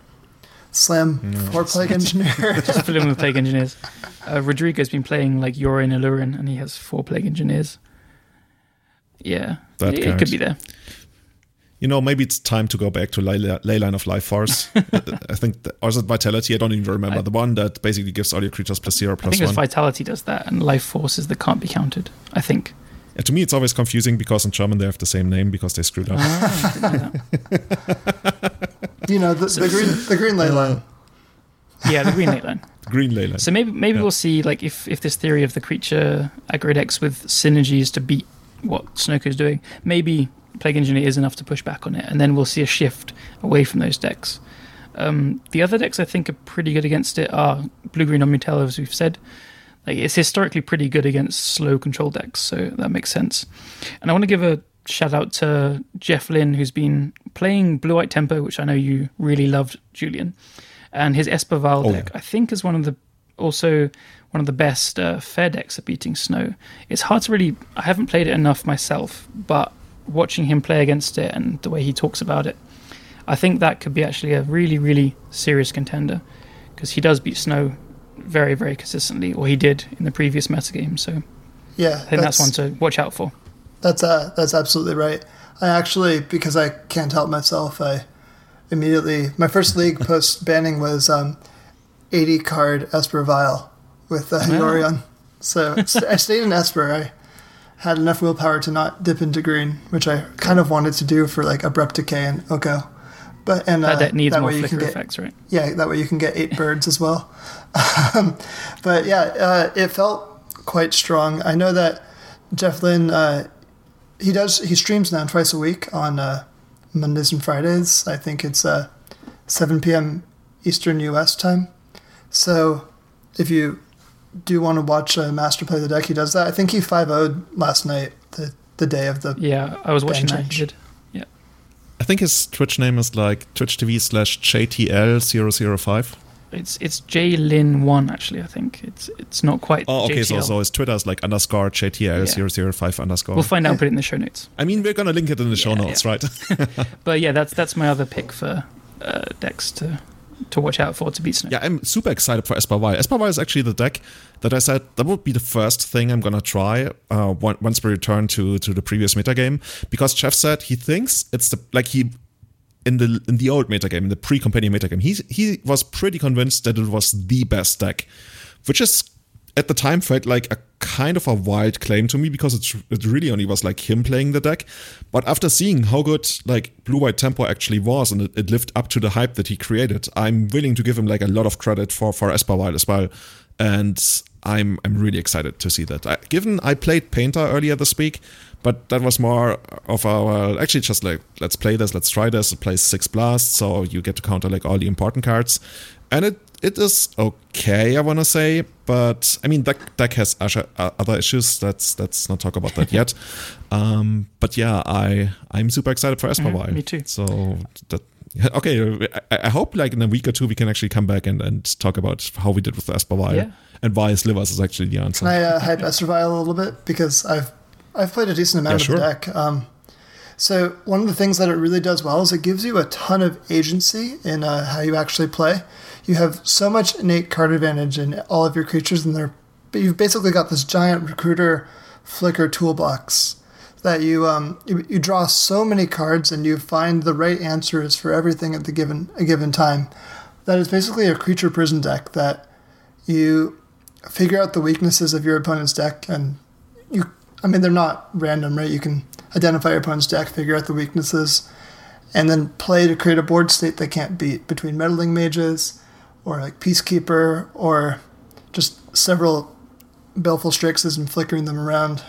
slam four Plague [laughs] Engineer. Just fill in with Plague Engineers. Uh, Rodrigo's been playing like Yorion Illurin, and he has four Plague Engineers. Yeah, That it, it could be there. You know, maybe it's time to go back to Ley, Leyline of Life Force. [laughs] I think, that, or is it Vitality? I don't even remember. I- the one that basically gives all your creatures plus zero, I plus think one. Vitality does that, and Life Forces that can't be counted. I think. Yeah, to me, it's always confusing because in German they have the same name because they screwed up. Ah, [laughs] I didn't know that. you know, the, the green the green ley line. yeah, the Green Late Line. [laughs] Green Leyline. So maybe maybe Yeah. we'll see like if if this theory of the creature aggro decks with synergies to beat what Snowko's doing, maybe Plague Engineer is enough to push back on it, and then we'll see a shift away from those decks. Um, the other decks I think are pretty good against it are Blue Green Omnitello, as we've said. Like it's historically pretty good against slow control decks, so that makes sense. And I want to give a shout out to Jeff Lin, who's been playing Blue White Tempo, which I know you really loved, Julian. And his Esper Vial Oh, deck, yeah. I think, is one of the also one of the best uh, fair decks at beating snow. It's hard to really. I haven't played it enough myself, but watching him play against it and the way he talks about it, I think that could be actually a really, really serious contender because he does beat snow very, very consistently, or he did in the previous metagame. So Yeah, I think that's, one to watch out for. That's uh, that's absolutely right. I actually, because I can't help myself, I immediately my first league [laughs] post banning was um, 80 card Esper Vial with uh, Wow. Yorion. So I stayed in Esper. I had enough willpower to not dip into green, which I kind of wanted to do for like abrupt decay and Oko. But and uh, that needs that more way you can flicker get effects, right? yeah, that way you can get eight [laughs] birds as well. Um, but yeah, uh, it felt quite strong. I know that Jeff Lin, uh, he does he streams now twice a week on uh, Mondays and Fridays. I think it's uh, 7 p.m. Eastern U.S. time. So if you do want to watch a master play the deck, he does that. I think he 5 0'd last night, the, the day of the. Yeah, I was watching Ban that. He. Yeah. I think his Twitch name is like Twitch TV slash JTL005. It's it's J Lin one actually. I think it's it's not quite. Oh, okay. So, JTL. so his Twitter is like underscore JTL005 underscore. we'll find out and put it in the show [laughs] notes. I mean, we're going to link it in the show Yeah, notes, yeah. right? [laughs] But yeah, that's that's my other pick for uh, decks to to watch out for to beat Snow. Yeah, I'm super excited for. Esper Vial is actually the deck that I said that would be the first thing I'm gonna try uh, once we return to to the previous metagame because Jeff said he thinks it's the like he in the in the old metagame, in the pre-companion metagame, he he was pretty convinced that it was the best deck, which is at the time felt like a kind of a wild claim to me because it's, it really only was like him playing the deck. But after seeing how good like Blue White Tempo actually was and it, it lived up to the hype that he created, I'm willing to give him like a lot of credit for for Esper Vial as well. And I'm I'm really excited to see that. I, given I played Painter earlier this week, but that was more of our actually just like let's play this, let's try this. It plays six blasts, so you get to counter like all the important cards, and it it is okay, I want to say, but I mean, deck deck has other issues. Let's let's not talk about that [laughs] yet. Um, but yeah, I I'm super excited for Esper mm, Me too. So that [laughs] okay, I, I, hope like in a week or two we can actually come back and, and talk about how we did with the yeah. and why Slivers is actually the answer. Can I uh, hype Esper a little bit because I've I've played a decent amount yeah, of sure. the deck. Um, so one of the things that it really does well is it gives you a ton of agency in uh, how you actually play you have so much innate card advantage in all of your creatures, and they're but you've basically got this giant recruiter flicker toolbox that you um you, you draw so many cards and you find the right answers for everything at the given a given time. That is basically a creature prison deck that you figure out the weaknesses of your opponent's deck and you I mean they're not random, right? You can identify your opponent's deck, figure out the weaknesses, and then play to create a board state they can't beat between meddling mages, or like Peacekeeper or just several Baleful Strixes and flickering them around.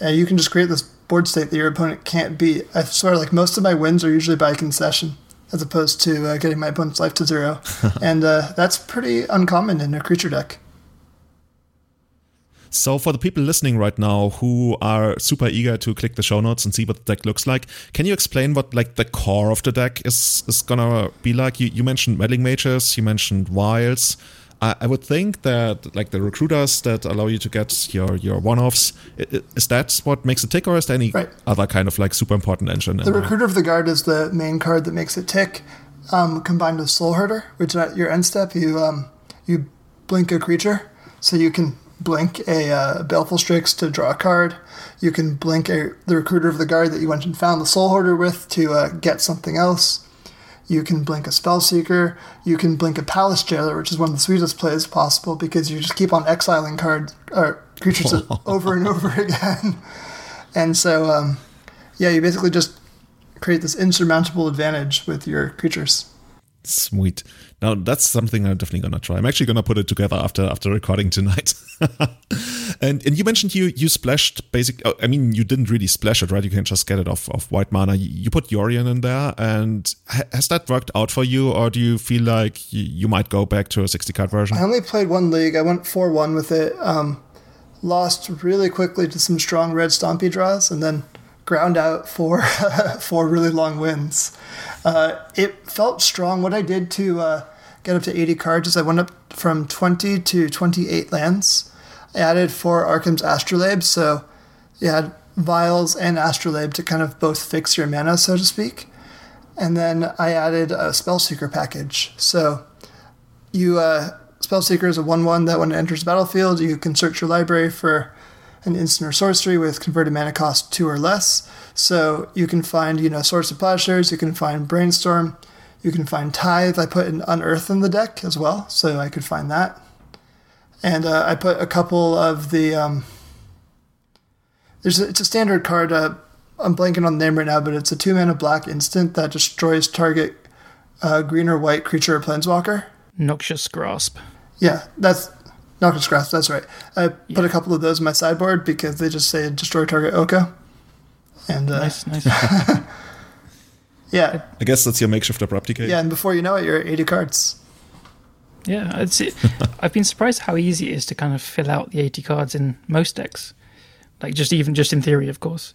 And you can just create this board state that your opponent can't beat. I swear, like most of my wins are usually by concession as opposed to uh, getting my opponent's life to zero. [laughs] and uh, that's pretty uncommon in a creature deck. So for the people listening right now who are super eager to click the show notes and see what the deck looks like, can you explain what like the core of the deck is is gonna be like? You, you mentioned meddling mages, you mentioned vials. I, I would think that like the recruiters that allow you to get your your one offs is that what makes it tick, or is there any right. other kind of like super important engine? The recruiter of the guard is the main card that makes it tick. Um, combined with soul herder, which at your end step you um, you blink a creature, so you can blink a uh, Baleful Strix to draw a card. You can blink a, the Recruiter of the Guard that you went and found the Soul Herder with to uh, get something else. You can blink a Spellseeker. You can blink a Palace Jailer, which is one of the sweetest plays possible because you just keep on exiling cards or creatures [laughs] over and over again. and so, um, yeah, you basically just create this insurmountable advantage with your creatures. Sweet. Now that's something I'm definitely gonna try. I'm actually gonna put it together after after recording tonight. [laughs] and and you mentioned you you splashed basic. Oh, I mean, you didn't really splash it, right? You can just get it off of white mana. You put Yorion in there, and has that worked out for you, or do you feel like you, you might go back to a 60 card version? I only played one league. I went four one with it. Um, lost really quickly to some strong red stompy draws, and then ground out for [laughs] four really long wins. Uh, it felt strong. What I did to uh, get up to 80 cards is I went up from 20 to 28 lands. I added four Arcum's Astrolabe, so you had Vials and Astrolabe to kind of both fix your mana, so to speak. And then I added a Spellseeker package. So you uh, Spellseeker is a 1 1 that when it enters the battlefield, you can search your library for an instant or sorcery with converted mana cost two or less. So you can find, you know, Swords to Plowshares, you can find Brainstorm, you can find Tithe. I put an Unearth in the deck as well, so I could find that. And uh, I put a couple of the. Um, there's a, it's a standard card. Uh, I'm blanking on the name right now, but it's a two mana black instant that destroys target uh, green or white creature or planeswalker. Noxious Grasp. Yeah, that's Noxious Grasp, that's right. I yeah. put a couple of those in my sideboard because they just say destroy target Oko. And uh, nice, nice. [laughs] yeah. I guess that's your makeshift Abrupt Decay. Yeah, and before you know it, you're at 80 cards. Yeah, it's, it, [laughs] I've been surprised how easy it is to kind of fill out the 80 cards in most decks. Like just even just in theory, of course.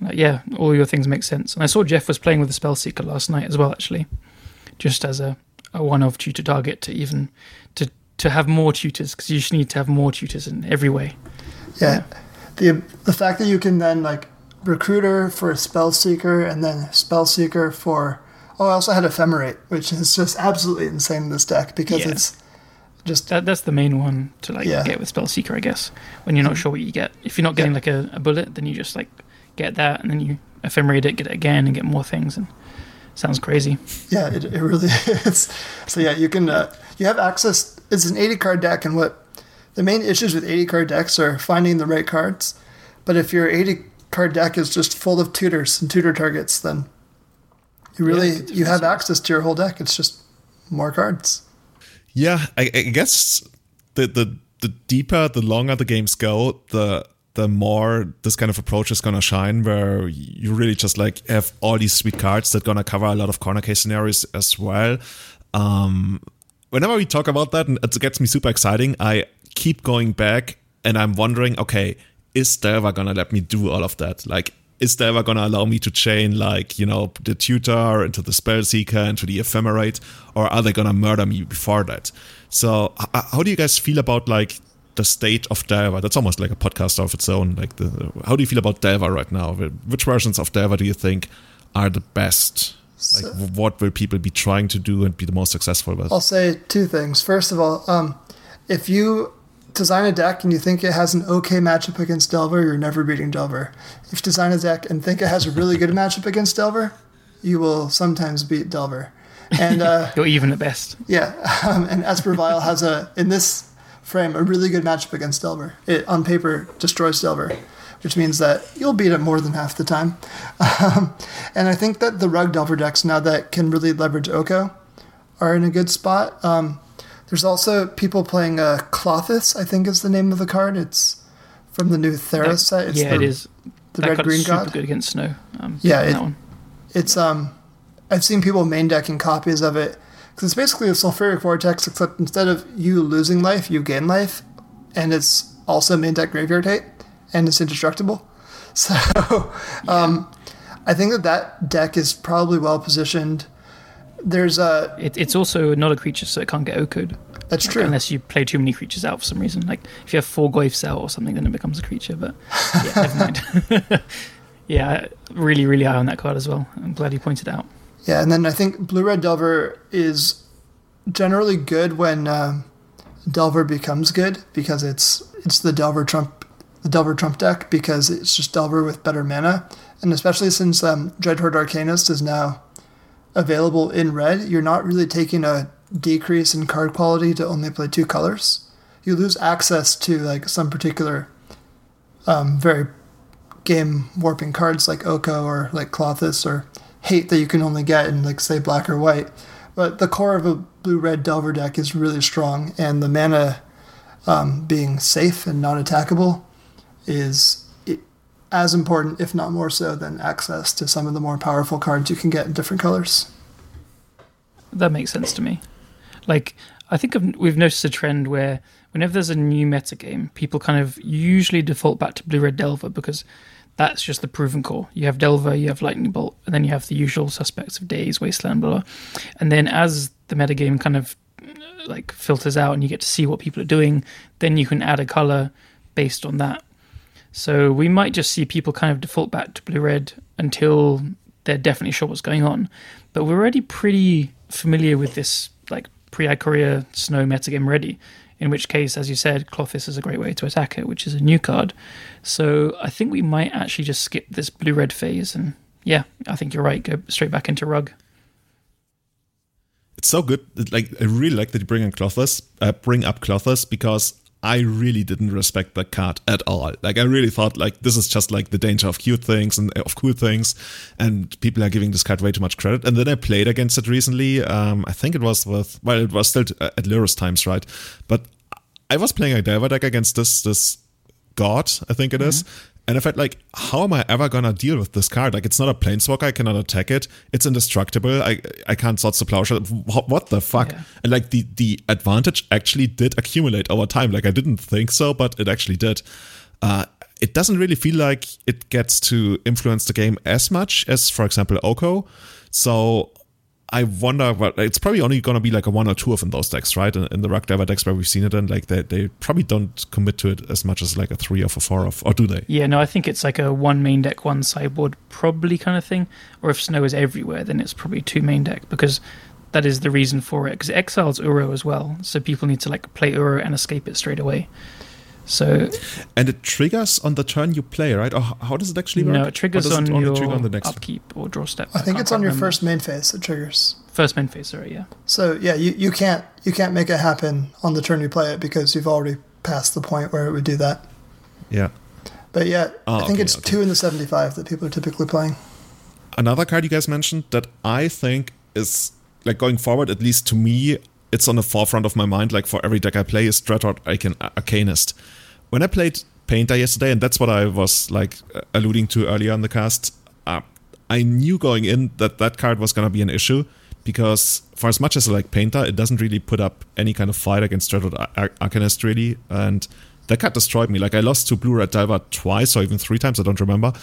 Like, yeah, all your things make sense. And I saw Jeff was playing with the Spellseeker last night as well, actually, just as a, a one-off tutor target to even to have more tutors because you just need to have more tutors in every way. Yeah. The the fact that you can then like recruiter for spell seeker and then spell seeker for Oh, I also had Ephemerate, which is just absolutely insane in this deck because Yeah. it's just That, that's the main one to like Yeah. get with Spellseeker, I guess. When you're not sure what you get. If you're not getting like a, a bullet, then you just like get that and then you ephemerate it, get it again, and get more things. And sounds crazy. yeah, it, it really [laughs] is. So yeah, you can uh, you have access. It's an 80 card deck, and what the main issues with 80 card decks are finding the right cards. But if your 80 card deck is just full of tutors and tutor targets, then you really it's you have access to your whole deck. It's just more cards. Yeah, I, I guess the, the the deeper, the longer the games go, the the more this kind of approach is gonna shine, where you really just like have all these sweet cards that gonna cover a lot of corner case scenarios as well. Um, whenever we talk about that, and it gets me super exciting, I keep going back and I'm wondering, okay, is Delver gonna let me do all of that? Like, is Delver gonna allow me to chain like, you know, the tutor into the spell seeker into the ephemerate, or are they gonna murder me before that? So h- how do you guys feel about like the state of Delver? That's almost like a podcast of its own. Like the how do you feel about Delver right now? Which versions of Delver do you think are the best? Like So- what will people be trying to do and be the most successful with? I'll say two things. First of all, um, if you design a deck and you think it has an okay matchup against Delver, you're never beating Delver. If you design a deck and think it has a really good matchup against Delver, you will sometimes beat Delver. And uh, [laughs] You're even at best. yeah, um, and Esper Vial has a in this frame a really good matchup against Delver. It on paper destroys Delver, which means that you'll beat it more than half the time. Um, and I think that the Rug Delver decks now that can really leverage Oko are in a good spot. Um, there's also people playing uh, Klothys, I think is the name of the card. It's from the new Theros set. It's yeah, the, it is. The that red green super god. good against snow. Um, Yeah, it- that one. It's um, I've seen people main decking copies of it because it's basically a sulfuric vortex, except instead of you losing life, you gain life, and it's also main deck graveyard hate, and it's indestructible. [laughs] So, um, I think that that deck is probably well positioned. There's a It, it's also not a creature, so it can't get Oko'd. that's true. Unless you play too many creatures out for some reason. Like if you have four Goyfs out or something, then it becomes a creature. But yeah, [laughs] never mind. [laughs] yeah, really, really high on that card as well. I'm glad you pointed out. Yeah, and then I think Blue Red Delver is generally good when um, Delver becomes good because it's it's the Delver Trump the Delver Trump deck because it's just Delver with better mana, and especially since um, Dreadhorde Arcanist is now available in red, you're not really taking a decrease in card quality to only play two colors. You lose access to like some particular um, very game warping cards like Oko or like Klothys or Hate that you can only get in like say black or white. But the core of a blue red Delver deck is really strong, and the mana um, being safe and non attackable is as important, if not more so, than access to some of the more powerful cards you can get in different colors. That makes sense to me. Like, I think we've noticed a trend where whenever there's a new meta game, people kind of usually default back to Blue Red Delver because that's just the proven core. You have Delver, you have Lightning Bolt, and then you have the usual suspects of Days, Wasteland, blah, blah. And then as the metagame kind of like filters out and you get to see what people are doing, then you can add a color based on that. So we might just see people kind of default back to blue red until they're definitely sure what's going on. But we're already pretty familiar with this like pre Ikoria snow metagame ready. In which case, as you said, Klothys is a great way to attack it, which is a new card. So I think we might actually just skip this blue red phase and yeah, I think you're right, go straight back into rug. it's so good. Like I really like that you bring in Klothys, uh, bring up Klothys because I really didn't respect that card at all. Like I really thought like this is just like the danger of cute things and of cool things, and people are giving this card way too much credit. And then I played against it recently. Um, I think it was with well, it was still at Lurrus times, right? But I was playing a Delver deck against this this god, I think it is. And I felt like, how am I ever gonna deal with this card? Like, it's not a planeswalker. I cannot attack it. It's indestructible. I I can't sort the plowshare. What, the fuck? Yeah. And like the the advantage actually did accumulate over time. Like I didn't think so, but it actually did. Uh, it doesn't really feel like it gets to influence the game as much as, for example, Oko. So I wonder, but it's probably only going to be like a one or two of in those decks, right? In, in the Rug Delver decks where we've seen it, and like they, they probably don't commit to it as much as like a three or a four of, or do they? Yeah, no, I think it's like a one main deck, one sideboard, probably kind of thing. Or if snow is everywhere, then it's probably two main deck because that is the reason for it. Because it exiles Uro as well, so people need to like play Uro and escape it straight away. So and it triggers on the turn you play, right? Or how does it actually work? No, it triggers on it your on the next upkeep or draw step. I think it's on your remember. first main phase. It triggers. first main phase. Sorry, yeah. So yeah, you, you can't you can't make it happen on the turn you play it because you've already passed the point where it would do that. Yeah. But yeah, Oh, I think okay, it's okay. two in the seventy five that people are typically playing. Another card you guys mentioned that I think is like going forward, at least to me, it's on the forefront of my mind. Like for every deck I play, is Dreadhorde Arcan- Arcanist. When I played Painter yesterday, and that's what I was like alluding to earlier in the cast, uh, I knew going in that that card was going to be an issue because for as much as I like Painter, it doesn't really put up any kind of fight against Ar- Ar- Arcanist really, and that card destroyed me. Like I lost to Blue Red Delver twice or even three times, I don't remember,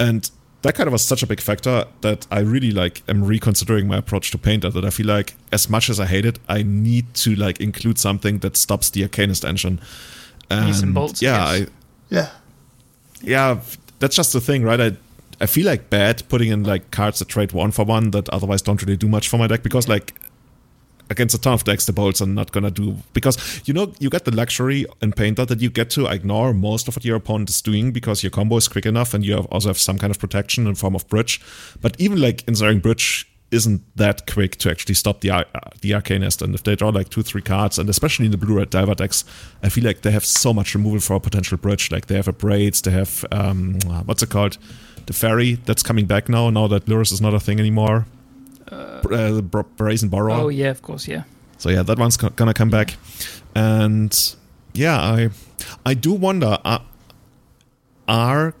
and that kind of was such a big factor that I really like am reconsidering my approach to Painter. That I feel like as much as I hate it, I need to like include something that stops the Arcanist engine. Nuts and And, bolts, yeah. I, Yeah. yeah, that's just the thing, right? I I feel like bad putting in like cards that trade one for one that otherwise don't really do much for my deck because like against a ton of decks the bolts are not gonna do because you know you get the luxury in Painter that you get to ignore most of what your opponent is doing because your combo is quick enough and you have also have some kind of protection in form of bridge. But even like inserting bridge isn't that quick to actually stop the uh, the Arcanist. And if they draw like two three cards, and especially in the blue red Delver decks, I feel like they have so much removal for a potential bridge. Like they have a braids, they have um, what's it called, the ferry that's coming back now. Now that Lurrus is not a thing anymore. Uh, Bra- Brazen Borrow. Oh yeah, of course, yeah. So yeah, that one's co- gonna come back, and yeah, I I do wonder uh, are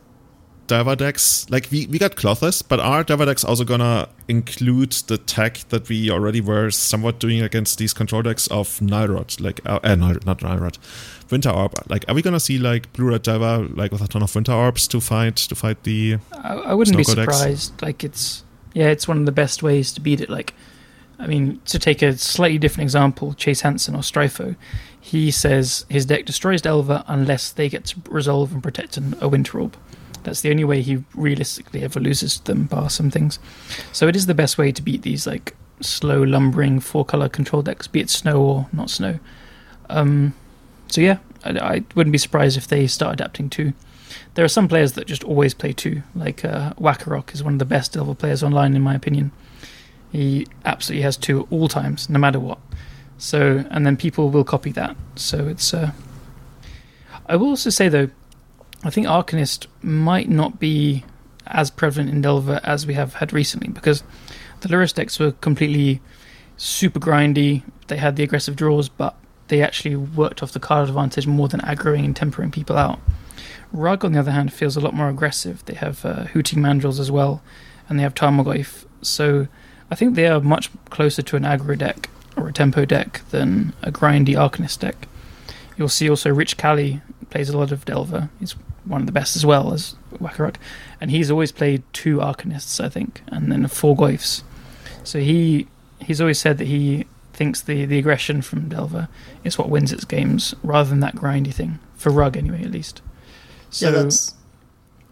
Delver decks like we we got Klothys, but are Delver decks also gonna include the tech that we already were somewhat doing against these control decks of Null Rod, like uh, uh, no, not Null Rod, Winter Orb? Like, are we gonna see like Blue Red Delver like with a ton of Winter Orbs to fight to fight the I, I wouldn't be Snowko decks. surprised. Like it's yeah, it's one of the best ways to beat it. Like, I mean, to take a slightly different example, Chase Hansen or Strifo, he says his deck destroys Delver unless they get to resolve and protect an, a Winter Orb. That's the only way he realistically ever loses to them, bar some things. So it is the best way to beat these like slow lumbering four color control decks, be it snow or not snow. Um, so yeah, I, I wouldn't be surprised if they start adapting too. There are some players that just always play two, like uh, Wakarok is one of the best Delver players online, in my opinion. He absolutely has two at all times, no matter what. So, and then people will copy that. So it's. Uh... I will also say though, I think Arcanist might not be as prevalent in Delver as we have had recently because the Lurrus decks were completely super grindy. They had the aggressive draws, but they actually worked off the card advantage more than aggroing and tempering people out. Rug, on the other hand, feels a lot more aggressive. They have uh, Hooting Mandrills as well, and they have Tarmogoyf. So I think they are much closer to an aggro deck or a tempo deck than a grindy Arcanist deck. You'll see also Rich Cali plays a lot of Delver. He's one of the best as well as Wakarok. And he's always played two Arcanists, I think, and then four Goyfs. So he he's always said that he thinks the, the aggression from Delver is what wins its games rather than that grindy thing. For Rug, anyway, at least. So yeah, that's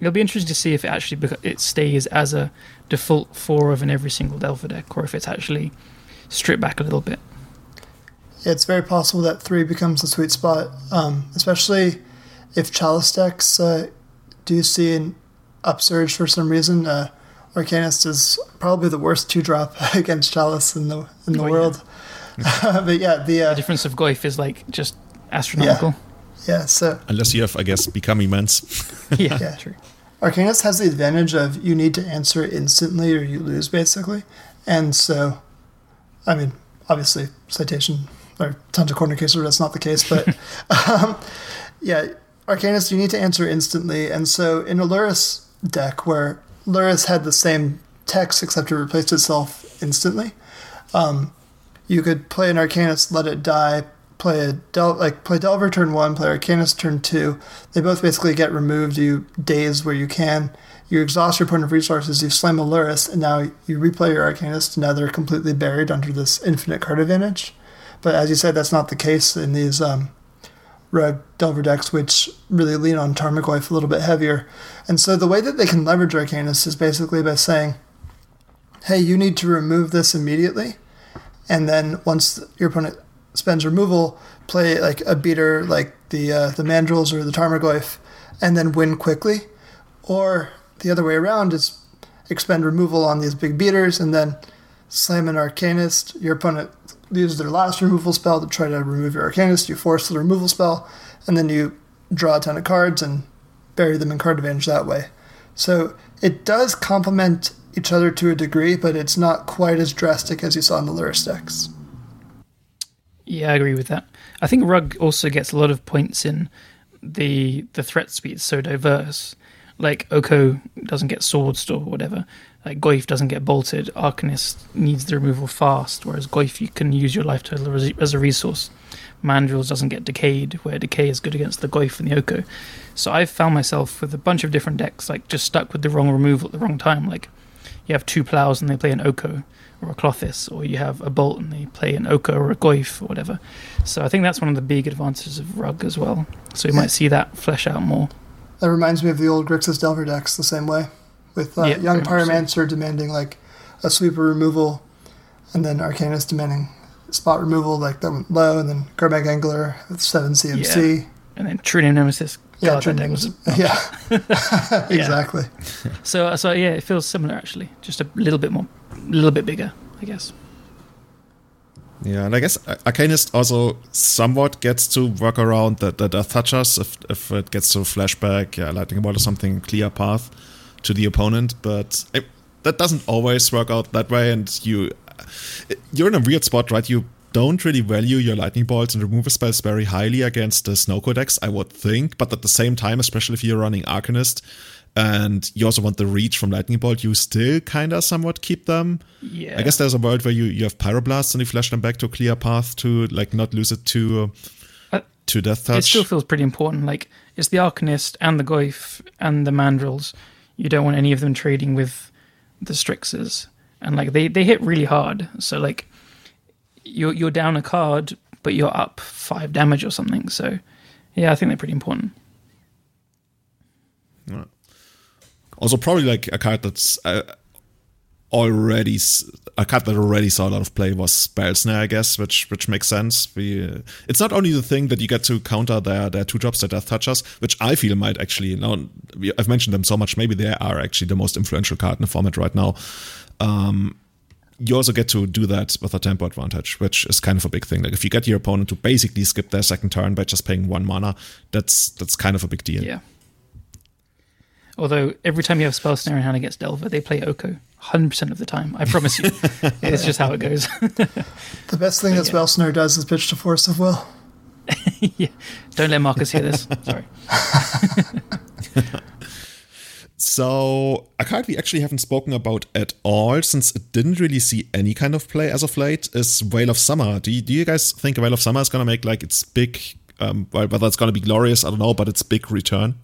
it'll be interesting to see if it actually it stays as a default four of in every single Delver deck, or if it's actually stripped back a little bit. yeah, it's very possible that three becomes the sweet spot, um, especially if Chalice decks uh, do see an upsurge for some reason. Uh, Arcanist is probably the worst two drop [laughs] against Chalice in the in the Oh, yeah. world. [laughs] but yeah, the The uh, difference of Goyf is like just astronomical. yeah, so unless you have I guess become immense. [laughs] Yeah, Yeah. true. Arcanist has the advantage of you need to answer instantly or you lose basically, and so, I mean, obviously citation or tons of corner cases where that's not the case, but um, yeah, Arcanist you need to answer instantly, and so in a Lurrus deck where Lurrus had the same text except it replaced itself instantly, um, you could play an Arcanist, let it die, play a Del- like play Delver turn one, play Arcanist turn two. They both basically get removed. You days where you can. You exhaust your point of resources. You slam a Lurrus, and now you replay your Arcanist. And now they're completely buried under this infinite card advantage. But as you said, that's not the case in these um, Rug Delver decks, which really lean on Tarmogoyf a little bit heavier. And so the way that they can leverage Arcanist is basically by saying, hey, you need to remove this immediately. And then once your opponent spends removal, play like a beater like the uh, the Mandrills or the Tarmogoyf, and then win quickly. Or the other way around is expend removal on these big beaters and then slam an Arcanist. Your opponent uses their last removal spell to try to remove your Arcanist. You force the removal spell, and then you draw a ton of cards and bury them in card advantage that way. So it does complement each other to a degree, but it's not quite as drastic as you saw in the Lurrus decks. Yeah, I agree with that. I think Rug also gets a lot of points in the the threat speed so diverse. Like Oko doesn't get swords or whatever. Like Goyf doesn't get bolted. Arcanist needs the removal fast, whereas Goyf you can use your life total as, a resource. Mandrills doesn't get decayed, where decay is good against the Goyf and the Oko. So I've found myself with a bunch of different decks, like just stuck with the wrong removal at the wrong time. Like you have two plows and they play an Oko or a Klothys, or you have a Bolt and they play an Oko or a Goyf or whatever. So I think that's one of the big advantages of Rug as well. So we might see that flesh out more. That reminds me of the old Grixis Delver decks the same way, with uh, Yeah, Young Pyromancer demanding like a sweeper removal, and then Arcanist demanding spot removal, like that went low, and then Gurmag Angler with 7 CMC. And then True Name Nemesis. Yeah, God, that True deck Names. was- [laughs] [laughs] Yeah, exactly. So so yeah, it feels similar actually, just a little bit more, a little bit bigger, I guess. Yeah, and I guess Arcanist also somewhat gets to work around the, the Death Touchers if, if it gets to flashback, yeah, Lightning Bolt or something, clear path to the opponent. But it, that doesn't always work out that way, and you you're in a weird spot, right? You don't really value your Lightning Bolts and removal spells very highly against the Snowko decks, I would think. But at the same time, especially if you're running Arcanist and you also want the reach from Lightning Bolt, you still kind of somewhat keep them. Yeah. I guess there's a world where you, you have Pyroblasts and you flash them back to clear path to like not lose it to Uh, to Death Touch. it still feels pretty important. Like it's the Arcanist and the Goyf and the Mandrills. You don't want any of them trading with the Strixes, and like they they hit really hard. So like you're you're down a card, but you're up five damage or something. So yeah, I think they're pretty important. also probably like a card that's uh, already a card that already saw a lot of play was Spell Snare, I guess, which which makes sense. We, uh, it's not only the thing that you get to counter their their two drops, their Death Touchers, which I feel might actually. We- I've mentioned them so much, maybe they are actually the most influential card in the format right now. Um, you also get to do that with a tempo advantage, which is kind of a big thing. Like if you get your opponent to basically skip their second turn by just paying one mana, that's that's kind of a big deal. Yeah. Although every time you have Spell Snare in hand against Delver, they play Oko. 100% of the time. I promise you. [laughs] it's just how it goes. [laughs] The best thing that yeah. Spell does is pitch to Force of Will. [laughs] yeah. Don't let Marcus hear this. Sorry. So, a card we actually haven't spoken about at all, since it didn't really see any kind of play as of late, is Veil of Summer. Do you, do you guys think Veil of Summer is going to make like its big, um, whether it's going to be glorious, I don't know, but its big return?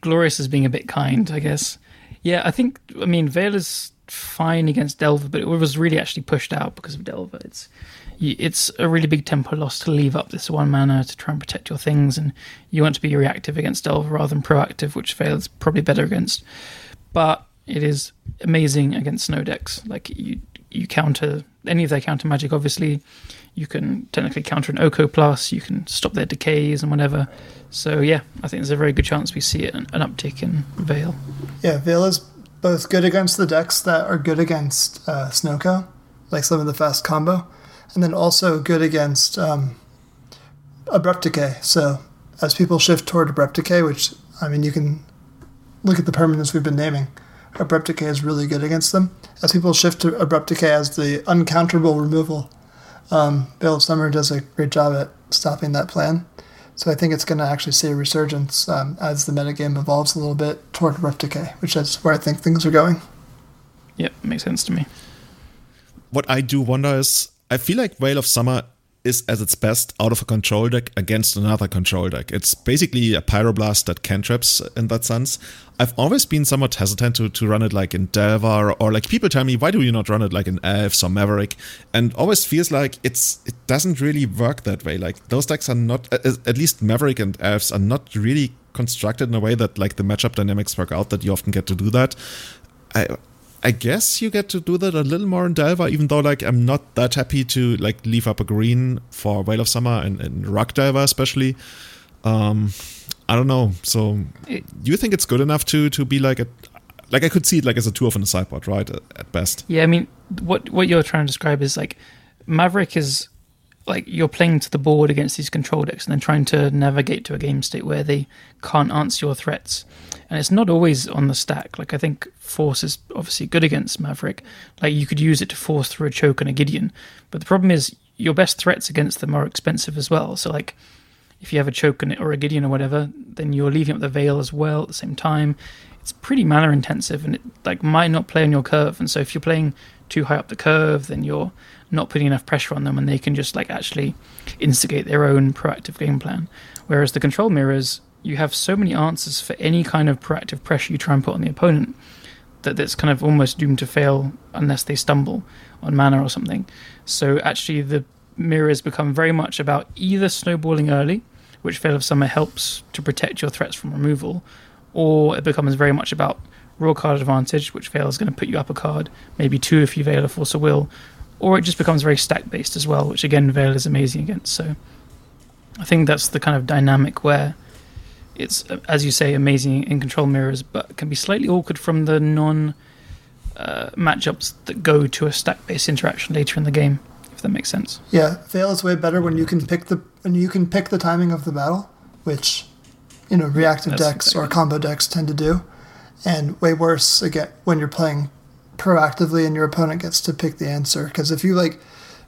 Glorious is being a bit kind, I guess. Yeah, I think, I mean, Vale is fine against Delver, but it was really actually pushed out because of Delver. It's it's a really big tempo loss to leave up this one mana to try and protect your things, and you want to be reactive against Delver rather than proactive, which Vale is probably better against. But it is amazing against snow decks. Like you, you counter any of their counter magic. Obviously, you can technically counter an Oko plus. You can stop their decays and whatever. So yeah, I think there's a very good chance we see an, an uptick in Veil. Yeah, Veil is both good against the decks that are good against uh, Snowko, like some of the fast combo, and then also good against um, Abrupt Decay. So as people shift toward Abrupt Decay, which, I mean, you can look at the permanents we've been naming, Abrupt Decay is really good against them. As people shift to Abrupt Decay as the uncounterable removal, um, Veil of Summer does a great job at stopping that plan. So I think it's going to actually see a resurgence um, as the metagame evolves a little bit toward Abrupt Decay, which is where I think things are going. Yep, makes sense to me. What I do wonder is, I feel like Veil of Summer is at its best out of a control deck against another control deck. It's basically a pyroblast that cantrips in that sense. I've always been somewhat hesitant to, to run it like in Delver or like people tell me why do you not run it like in Elves or Maverick and always feels like it's it doesn't really work that way. Like those decks are not at least Maverick and Elves are not really constructed in a way that like the matchup dynamics work out that you often get to do that. I I guess you get to do that a little more in Delver, even though like I'm not that happy to like leave up a green for Veil of Summer and, and Rug Delver especially. Um, I don't know. So do you think it's good enough to to be like a like I could see it like as a two of in the sideboard, right? At best. Yeah, I mean, what what you're trying to describe is like Maverick is like you're playing to the board against these control decks and then trying to navigate to a game state where they can't answer your threats. And it's not always on the stack. Like I think force is obviously good against Maverick. Like you could use it to force through a choke and a Gideon. But the problem is your best threats against them are expensive as well. So like if you have a choke and or a Gideon or whatever, then you're leaving up the veil as well at the same time. It's pretty mana intensive and it like might not play on your curve. And so if you're playing too high up the curve, then you're not putting enough pressure on them and they can just like actually instigate their own proactive game plan. Whereas the control mirrors, you have so many answers for any kind of proactive pressure you try and put on the opponent that that's kind of almost doomed to fail unless they stumble on mana or something. So actually the mirrors become very much about either snowballing early, which Veil of Summer helps to protect your threats from removal, or it becomes very much about raw card advantage, which Veil is going to put you up a card, maybe two if you Veil a Force of Will, or it just becomes very stack based as well, which again Veil is amazing against. So I think that's the kind of dynamic where it's, as you say, amazing in control mirrors, but can be slightly awkward from the non uh, matchups that go to a stack based interaction later in the game. If that makes sense. Yeah, Veil is way better when you can pick the when you can pick the timing of the battle, which you know reactive that's decks exactly. or combo decks tend to do, and way worse again when you're playing proactively and your opponent gets to pick the answer. Because if you like,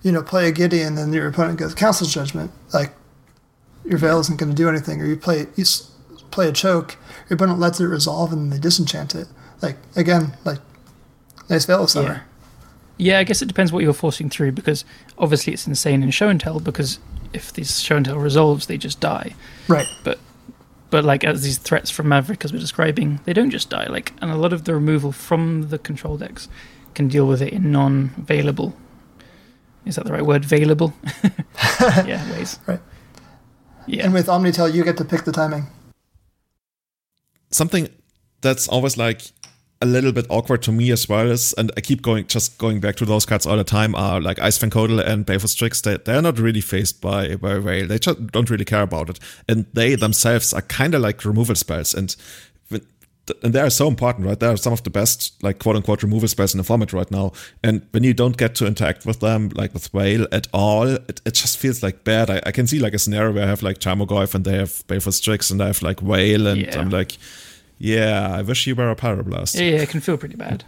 you know, play a Gideon and your opponent goes Council's Judgment, like your Veil isn't going to do anything. Or you play you play a choke, your opponent lets it resolve and they disenchant it. Like again, like nice Veil of Summer. Yeah. yeah, I guess it depends what you're forcing through because obviously it's insane in show and tell because if this show and tell resolves, they just die. Right. But but like as these threats from Maverick, as we're describing, they don't just die. Like, and a lot of the removal from the control decks can deal with it in non-available. Is that the right word? Available? [laughs] [laughs] yeah, ways. Right. Yeah. And with Omnitel, you get to pick the timing. Something that's always like a little bit awkward to me as well is, and I keep going, just going back to those cards all the time, are like Ice-Fang Coatl and Baleful Strix. They, they're not really faced by, by Veil. They just don't really care about it. And they themselves are kind of like removal spells. And and they are so important, right? They are some of the best, like quote unquote, removal spells in the format right now. And when you don't get to interact with them, like with Whale at all, it, it just feels like bad. I, I can see like a scenario where I have like Tarmogoyf and they have Baleful Strix and I have like Whale and yeah. I'm like, yeah, I wish you were a Pyroblast. Yeah, yeah, it can feel pretty bad.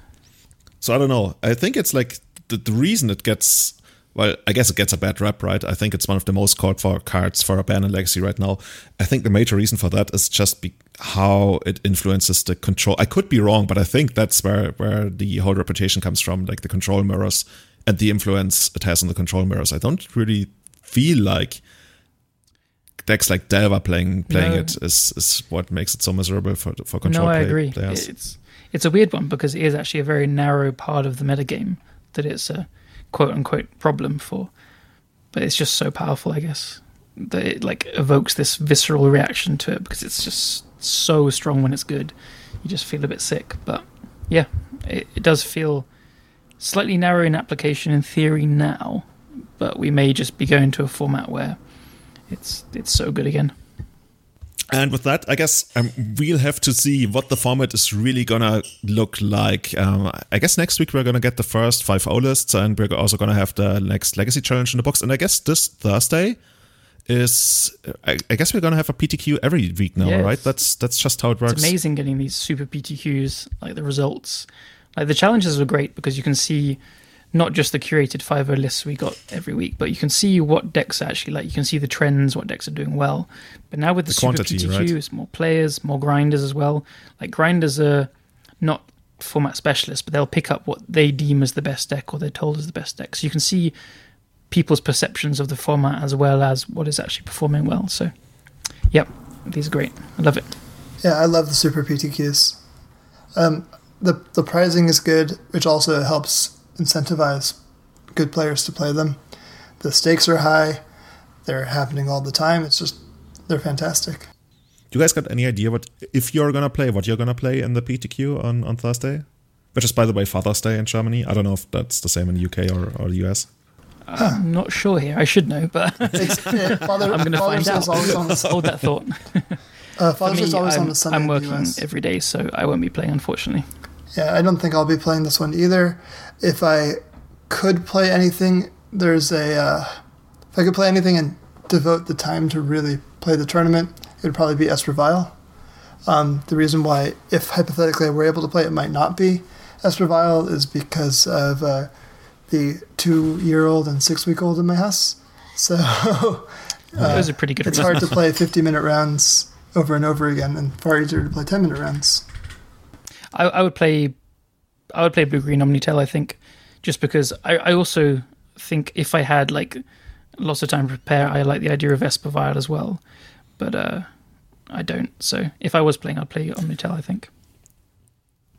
So I don't know. I think it's like the, the reason it gets well, I guess it gets a bad rap, right? I think it's one of the most called for cards for a ban in Legacy right now. I think the major reason for that is just be how it influences the control. I could be wrong, but I think that's where where the whole reputation comes from, like the control mirrors and the influence it has on the control mirrors. I don't really feel like decks like Delver playing playing no. it is is what makes it so miserable for for control. No, I play, agree. Players. It's it's a weird one because it is actually a very narrow part of the metagame that it's a quote unquote problem for. But it's just so powerful, I guess, that it like evokes this visceral reaction to it because it's just so strong when it's good. You just feel a bit sick. But yeah, it, it does feel slightly narrow in application in theory now, but we may just be going to a format where it's it's so good again. And with that, I guess um, we'll have to see what the format is really gonna look like. Um, I guess next week we're gonna get the first five O lists, and we're also gonna have the next Legacy Challenge in the box. And I guess this Thursday is, I, I guess we're gonna have a PTQ every week now, yes. right? That's that's just how it works. It's amazing getting these super PTQs, like the results. Like the challenges were great because you can see not just the curated 5 lists we got every week, but you can see what decks are actually like. You can see the trends, what decks are doing well. But now with the, the Super quantity, PTQ, right? it's more players, more grinders as well. Like grinders are not format specialists, but they'll pick up what they deem as the best deck or they're told is the best deck. So you can see people's perceptions of the format as well as what is actually performing well. So, yep, these are great. I love it. Yeah, I love the Super PTQs. Um, the the pricing is good, which also helps incentivize good players to play them. The stakes are high; they're happening all the time. It's just they're fantastic. Do you guys got any idea what if you're gonna play what you're gonna play in the PTQ on on Thursday? Which is, by the way, Father's Day in Germany. I don't know if that's the same in the UK or, or the US. I'm not sure here. I should know, but yeah, [laughs] Father, I'm going to find out. always on the, Hold that thought. [laughs] uh, Father's me, is always on I'm, the Sunday I'm in the working US. every day, so I won't be playing, unfortunately. Yeah, I don't think I'll be playing this one either. If I could play anything, there's a. Uh, if I could play anything and devote the time to really play the tournament, it would probably be Esper Vial. Um, the reason why, if hypothetically I were able to play, it might not be Esper Vial is because of uh, the two year old and six week old in my house. So [laughs] Those are pretty good. Uh, it's hard to play 50 minute rounds over and over again, and far easier to play 10 minute rounds. I, I would play, I would play blue green Omni-Tell. I think, just because I, I also think if I had like lots of time to prepare, I like the idea of Esper Vial as well, but uh, I don't. So if I was playing, I'd play Omni-Tell. I think.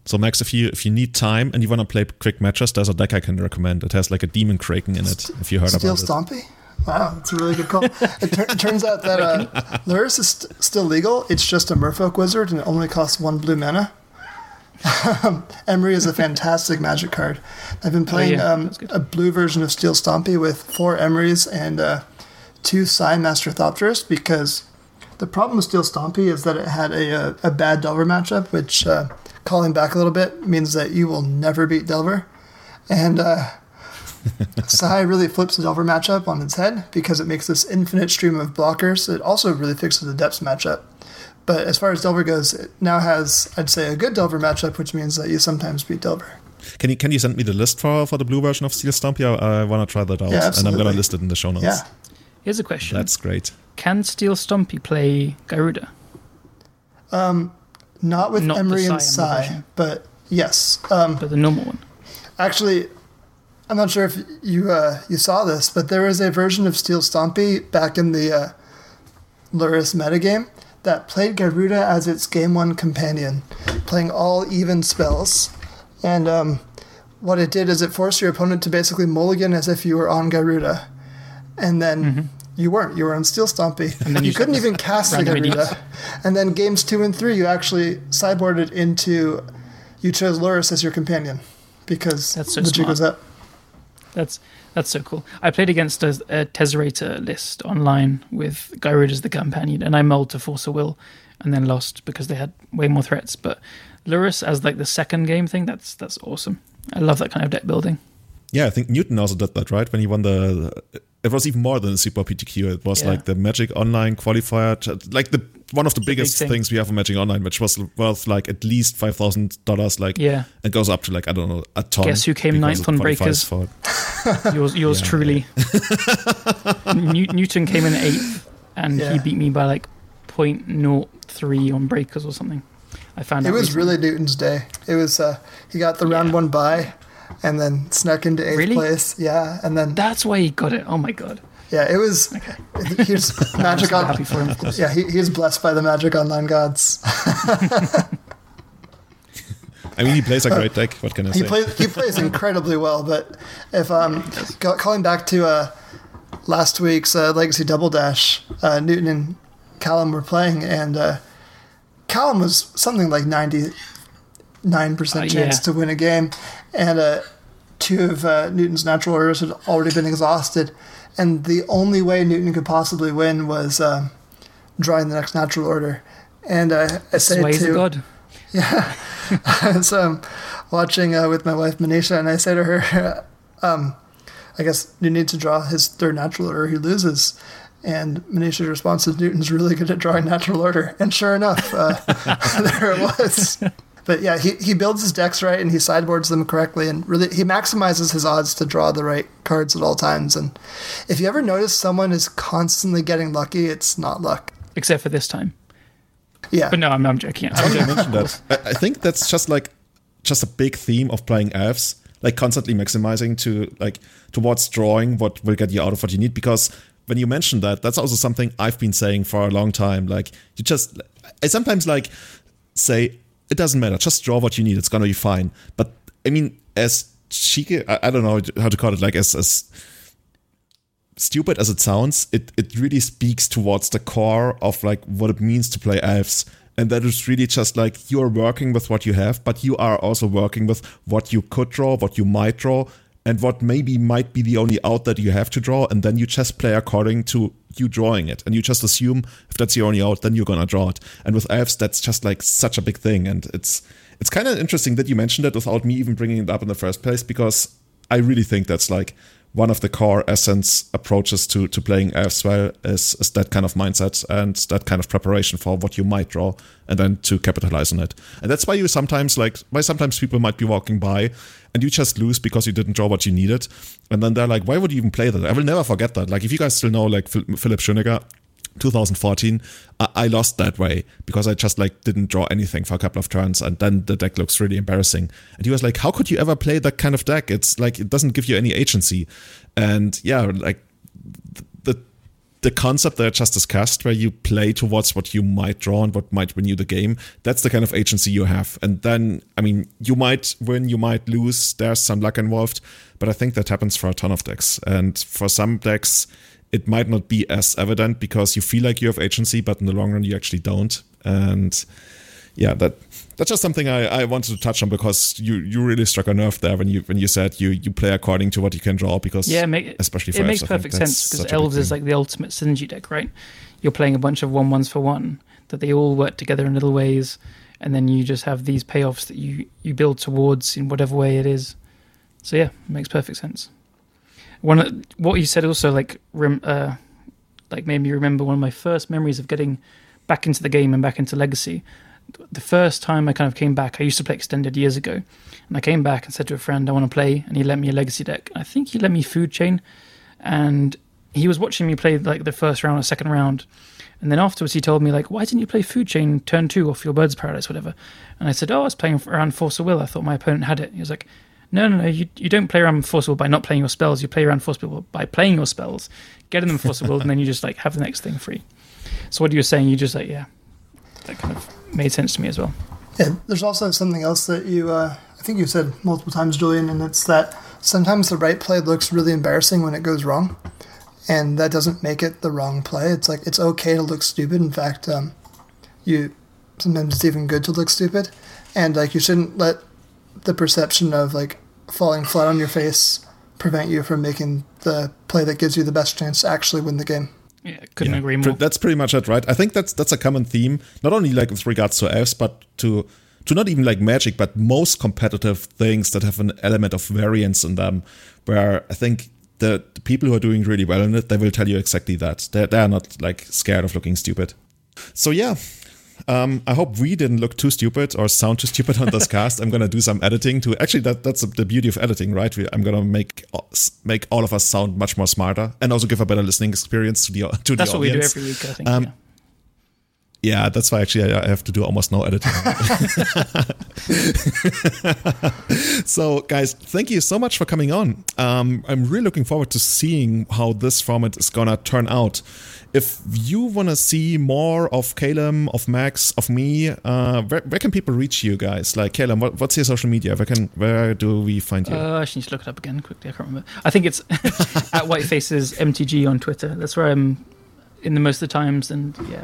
So Max, if you if you need time and you want to play quick matches, there's a deck I can recommend. It has like a demon kraken in it. If you heard Steel about it. Stompy? Wow, that's a really good call. it, tur- it turns out that uh, [laughs] Lurrus is st- still legal. It's just a Merfolk wizard and it only costs one blue mana. [laughs] Emry is a fantastic magic card. I've been playing yeah, um, a blue version of Steel Stompy with four Emrys and uh, two Sai Master Thopterist because the problem with Steel Stompy is that it had a, a, a bad Delver matchup, which, uh, calling back a little bit, means that you will never beat Delver. And uh, [laughs] Sai really flips the Delver matchup on its head because it makes this infinite stream of blockers. It also really fixes the depths matchup. But as far as Delver goes, it now has, I'd say, a good Delver matchup, which means that you sometimes beat Delver. Can you can you send me the list for for the blue version of Steel Stompy? I, I want to try that out, Yeah, and I'm gonna list it in the show notes. Yeah. Here's a question: That's great. Can Steel Stompy play Gyruda? Not with Not Emry and Sai Emry Sai, version. but yes. Um, But the normal one. Actually, I'm not sure if you uh, you saw this, but there was a version of Steel Stompy back in the uh, Lurrus metagame that played Gyruda as its game one companion, playing all even spells. And um, what it did is it forced your opponent to basically mulligan as if you were on Gyruda. And then you weren't. You were on Steel Stompy. Mm-hmm. then you you couldn't even [laughs] cast the Gyruda. And then games two and three, you actually sideboarded into. You chose Lurrus as your companion because That's so the jig was up. That's that's so cool. I played against a, a uh, Tezzerator list online with Gyruda as the companion, and I mulled to Force a Will, and then lost because they had way more threats. But Lurrus as like the second game thing, that's that's awesome. I love that kind of deck building. Yeah, I think Newton also did that, right? When he won the, it was even more than a Super PTQ. It was Yeah. like the Magic Online qualifier, like the one of the biggest thing. things we have in Magic Online, which was worth like at least five thousand dollars. Like, Yeah. it goes up to like I don't know a ton. Guess who came ninth on Breakers? For, [laughs] Yours yours Yeah. truly. [laughs] New- Newton came in eighth, and Yeah. he beat me by like 0.03 on Breakers or something. I found It out was recently. really Newton's day. It was uh, he got the round Yeah. one by, and then snuck into eighth Really? place. Yeah, and then That's why he got it. Oh my god. Yeah, it was. He was [laughs] magic on. happy for him, of course. Yeah, he, he was blessed by the magic online gods. [laughs] I mean, he plays a great deck. What can I He say? plays he plays incredibly well. But if um, go, calling back to uh, last week's uh, Legacy Double Dash, uh, Newton and Callum were playing, and uh, Callum was something like ninety nine percent Uh, chance yeah. to win a game, and uh, two of uh, Newton's natural orders had already been exhausted, and the only way Newton could possibly win was um, drawing the next natural order. And uh, I say to god. [laughs] [laughs] so I'm watching uh, with my wife Manisha, and I say to her, [laughs] um, "I guess you need to draw his third natural order. He loses." And Manisha's response is, "Newton's really good at drawing natural order." And sure enough, uh, there it was. But yeah, he, he builds his decks right, and he sideboards them correctly, and really he maximizes his odds to draw the right cards at all times. And if you ever notice someone is constantly getting lucky, it's not luck. Except for this time. Yeah, But no, I'm, I'm joking. I'm Funny you joking. mentioned that. I, I think that's just like just a big theme of playing elves. like constantly maximizing to like towards drawing what will get you out of what you need because when you mention that that's also something i've been saying for a long time like you just i sometimes like say it doesn't matter. Just draw what you need. It's gonna be fine. But i mean as cheeky i, I don't know how to call it like as as stupid as it sounds it it really speaks towards the core of like what it means to play elves and that is really just like you're working with what you have but you are also working with what you could draw what you might draw and what maybe might be the only out that you have to draw and then you just play according to you drawing it. And you just assume if that's your only out then you're gonna draw it. And with elves that's just like such a big thing. And it's it's kind of interesting that you mentioned it without me even bringing it up in the first place because i really think that's like one of the core essence approaches to to playing as well is, is that kind of mindset and that kind of preparation for what you might draw and then to capitalize on it. And that's why you sometimes like why sometimes people might be walking by and you just lose because you didn't draw what you needed. And then they're like why would you even play that? I will never forget that. Like if you guys still know like philip Schoeniger 2014 I, lost that way because I just like didn't draw anything for a couple of turns and then the deck looks really embarrassing. And he was like how could you ever play that kind of deck? It's like it doesn't give you any agency. And yeah like the the concept that I just discussed where you play towards what you might draw and what might win you the game that's the kind of agency you have. And then I mean you might win you might lose there's some luck involved but I think that happens for a ton of decks. And for some decks it might not be as evident because you feel like you have agency, but in the long run you actually don't. And yeah, that that's just something I, I wanted to touch on because you, you really struck a nerve there when you when you said you, you play according to what you can draw because yeah, make, especially for it makes perfect sense because elves is like the ultimate synergy deck, right? You're playing a bunch of one ones for one that they all work together in little ways, and then you just have these payoffs that you you build towards in whatever way it is. So yeah, it makes perfect sense one what you said also like rem, uh, like made me remember one of my first memories of getting back into the game and back into Legacy. The first time I kind of came back, I used to play extended years ago, and I came back and said to a friend, "I want to play," and he lent me a Legacy deck. I think he lent me Food Chain, and he was watching me play like the first round or second round, and then afterwards he told me like, "Why didn't you play Food Chain turn two off your Birds Paradise, whatever?" And I said, "Oh, I was playing around Force of Will. I thought my opponent had it." He was like, no, no, no. You, you don't play around Force by not playing your spells. You play around Force by playing your spells, getting them Force and then you just like have the next thing free. So what you saying, you just like yeah, that kind of made sense to me as well. Yeah, there's also something else that you uh, I think you've said multiple times, Julian, and it's that sometimes the right play looks really embarrassing when it goes wrong, and that doesn't make it the wrong play. It's like it's okay to look stupid. In fact, um, you sometimes it's even good to look stupid, and like you shouldn't let the perception of like falling flat on your face prevent you from making the play that gives you the best chance to actually win the game. Yeah, couldn't yeah, agree more. That's pretty much it, right? I think that's that's a common theme, not only like with regards to elves, but to to not even like magic, but most competitive things that have an element of variance in them, where I think the, the people who are doing really well in it, they will tell you exactly that. They're, they're not like scared of looking stupid. So yeah, um, I hope we didn't look too stupid or sound too stupid on this [laughs] cast. I'm gonna do some editing to actually that that's the beauty of editing, right? We, I'm gonna make make all of us sound much more smarter and also give a better listening experience to the to that's the audience. That's what we do every week, I think. Um, yeah. Yeah, that's why actually I have to do almost no editing. [laughs] so, guys, thank you so much for coming on. Um, I'm really looking forward to seeing how this format is gonna turn out if you want to see more of Callum, of Max, of me, uh, where, where, can people reach you guys? Like Callum, what, what's your social media? Where can where do we find you? Uh, I should need to look it up again quickly. I can't remember. I think it's [laughs] at Whitefaces MTG on Twitter. That's where I'm in the most of the times. And yeah,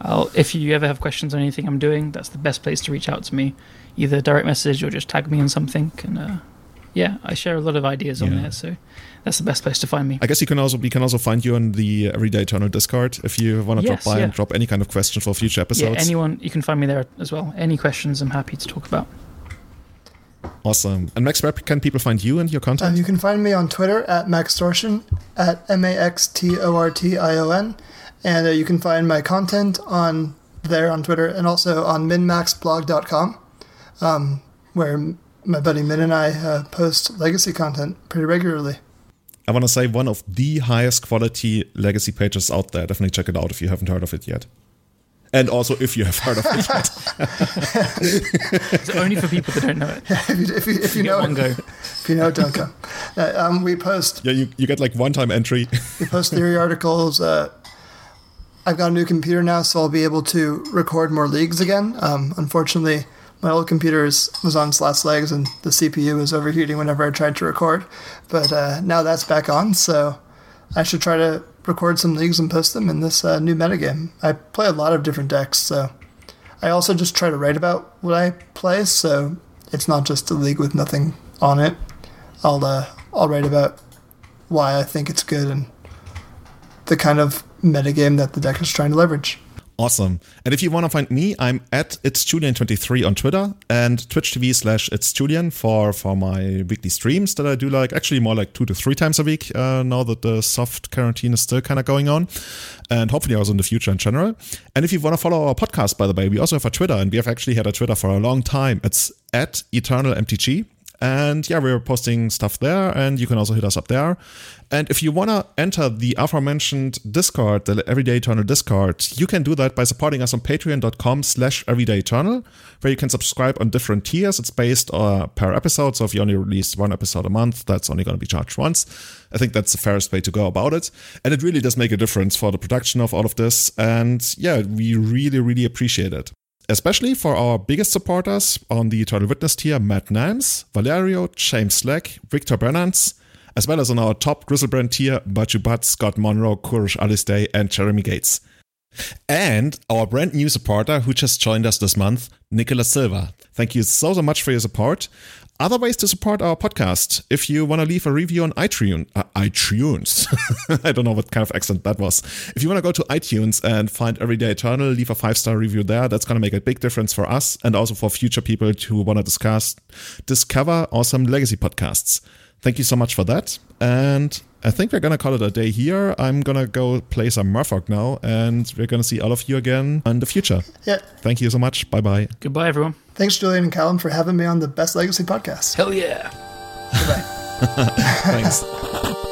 I'll if you ever have questions on anything I'm doing, that's the best place to reach out to me. Either direct message or just tag me in something. And uh, yeah, I share a lot of ideas yeah. on there. So that's the best place to find me. I guess you can also we can also find you on the Everyday Eternal Discord if you want to yes, drop by yeah. and drop any kind of question for future episodes. Yeah, anyone you can find me there as well. Any questions, I'm happy to talk about. Awesome. And Max, where can people find you and your content? Uh, you can find me on Twitter at Maxtortion at M A X T O R T I O N, and uh, you can find my content on there on Twitter and also on minmaxblog.com, um, where my buddy Min and I uh, post legacy content pretty regularly. I want to say one of the highest quality legacy pages out there. Definitely check it out if you haven't heard of it yet. and also if you have heard of it yet. [laughs] It's only for people that don't know it. [laughs] if you, if you, if you You know one it, go. if you know it, don't come. Uh, um, we post yeah, you, you get like one time entry. [laughs] we post theory articles. Uh, I've got a new computer now, so I'll be able to record more leagues again. Um, unfortunately, my old computer is, was on its last legs, and the CPU was overheating whenever I tried to record. But uh, now that's back on, so I should try to record some leagues and post them in this uh, new metagame. I play a lot of different decks, so I also just try to write about what I play, so it's not just a league with nothing on it. I'll uh, I'll write about why I think it's good and the kind of metagame that the deck is trying to leverage. Awesome. And if you want to find me, I'm at it's Julian23 on Twitter and Twitch TV slash it's Julian for, for my weekly streams that I do like actually more like two to three times a week uh, now that the soft quarantine is still kind of going on. And hopefully also in the future in general. And if you want to follow our podcast, by the way, we also have a Twitter and we have actually had a Twitter for a long time. It's at Eternal MTG. And yeah, we're posting stuff there, and you can also hit us up there. And if you want to enter the aforementioned Discord, the Everyday Eternal Discord, you can do that by supporting us on patreon.com slash everydayeternal, where you can subscribe on different tiers. It's based uh, per episode, so if you only release one episode a month, that's only going to be charged once. I think that's the fairest way to go about it. And it really does make a difference for the production of all of this. And yeah, we really, really appreciate it especially for our biggest supporters on the Eternal Witness tier Matt Nams, Valerio, James Slack, Victor Bernans, as well as on our top Griselbrand tier Baju Butt, Scott Monroe, Kurish Alistair, and Jeremy Gates. And our brand new supporter who just joined us this month, Nicholas Silva. Thank you so, so much for your support. Other ways to support our podcast. If you want to leave a review on iTunes, uh, iTunes. [laughs] I don't know what kind of accent that was. If you want to go to iTunes and find Everyday Eternal, leave a five star review there. That's going to make a big difference for us and also for future people who want to discuss, discover awesome legacy podcasts. Thank you so much for that. And I think we're going to call it a day here. I'm going to go play some Merfolk now, and we're going to see all of you again in the future. Yeah. Thank you so much. Bye bye. Goodbye, everyone. Thanks, Julian and Callum, for having me on the Best Legacy podcast. Hell yeah. Goodbye. [laughs] Thanks. [laughs]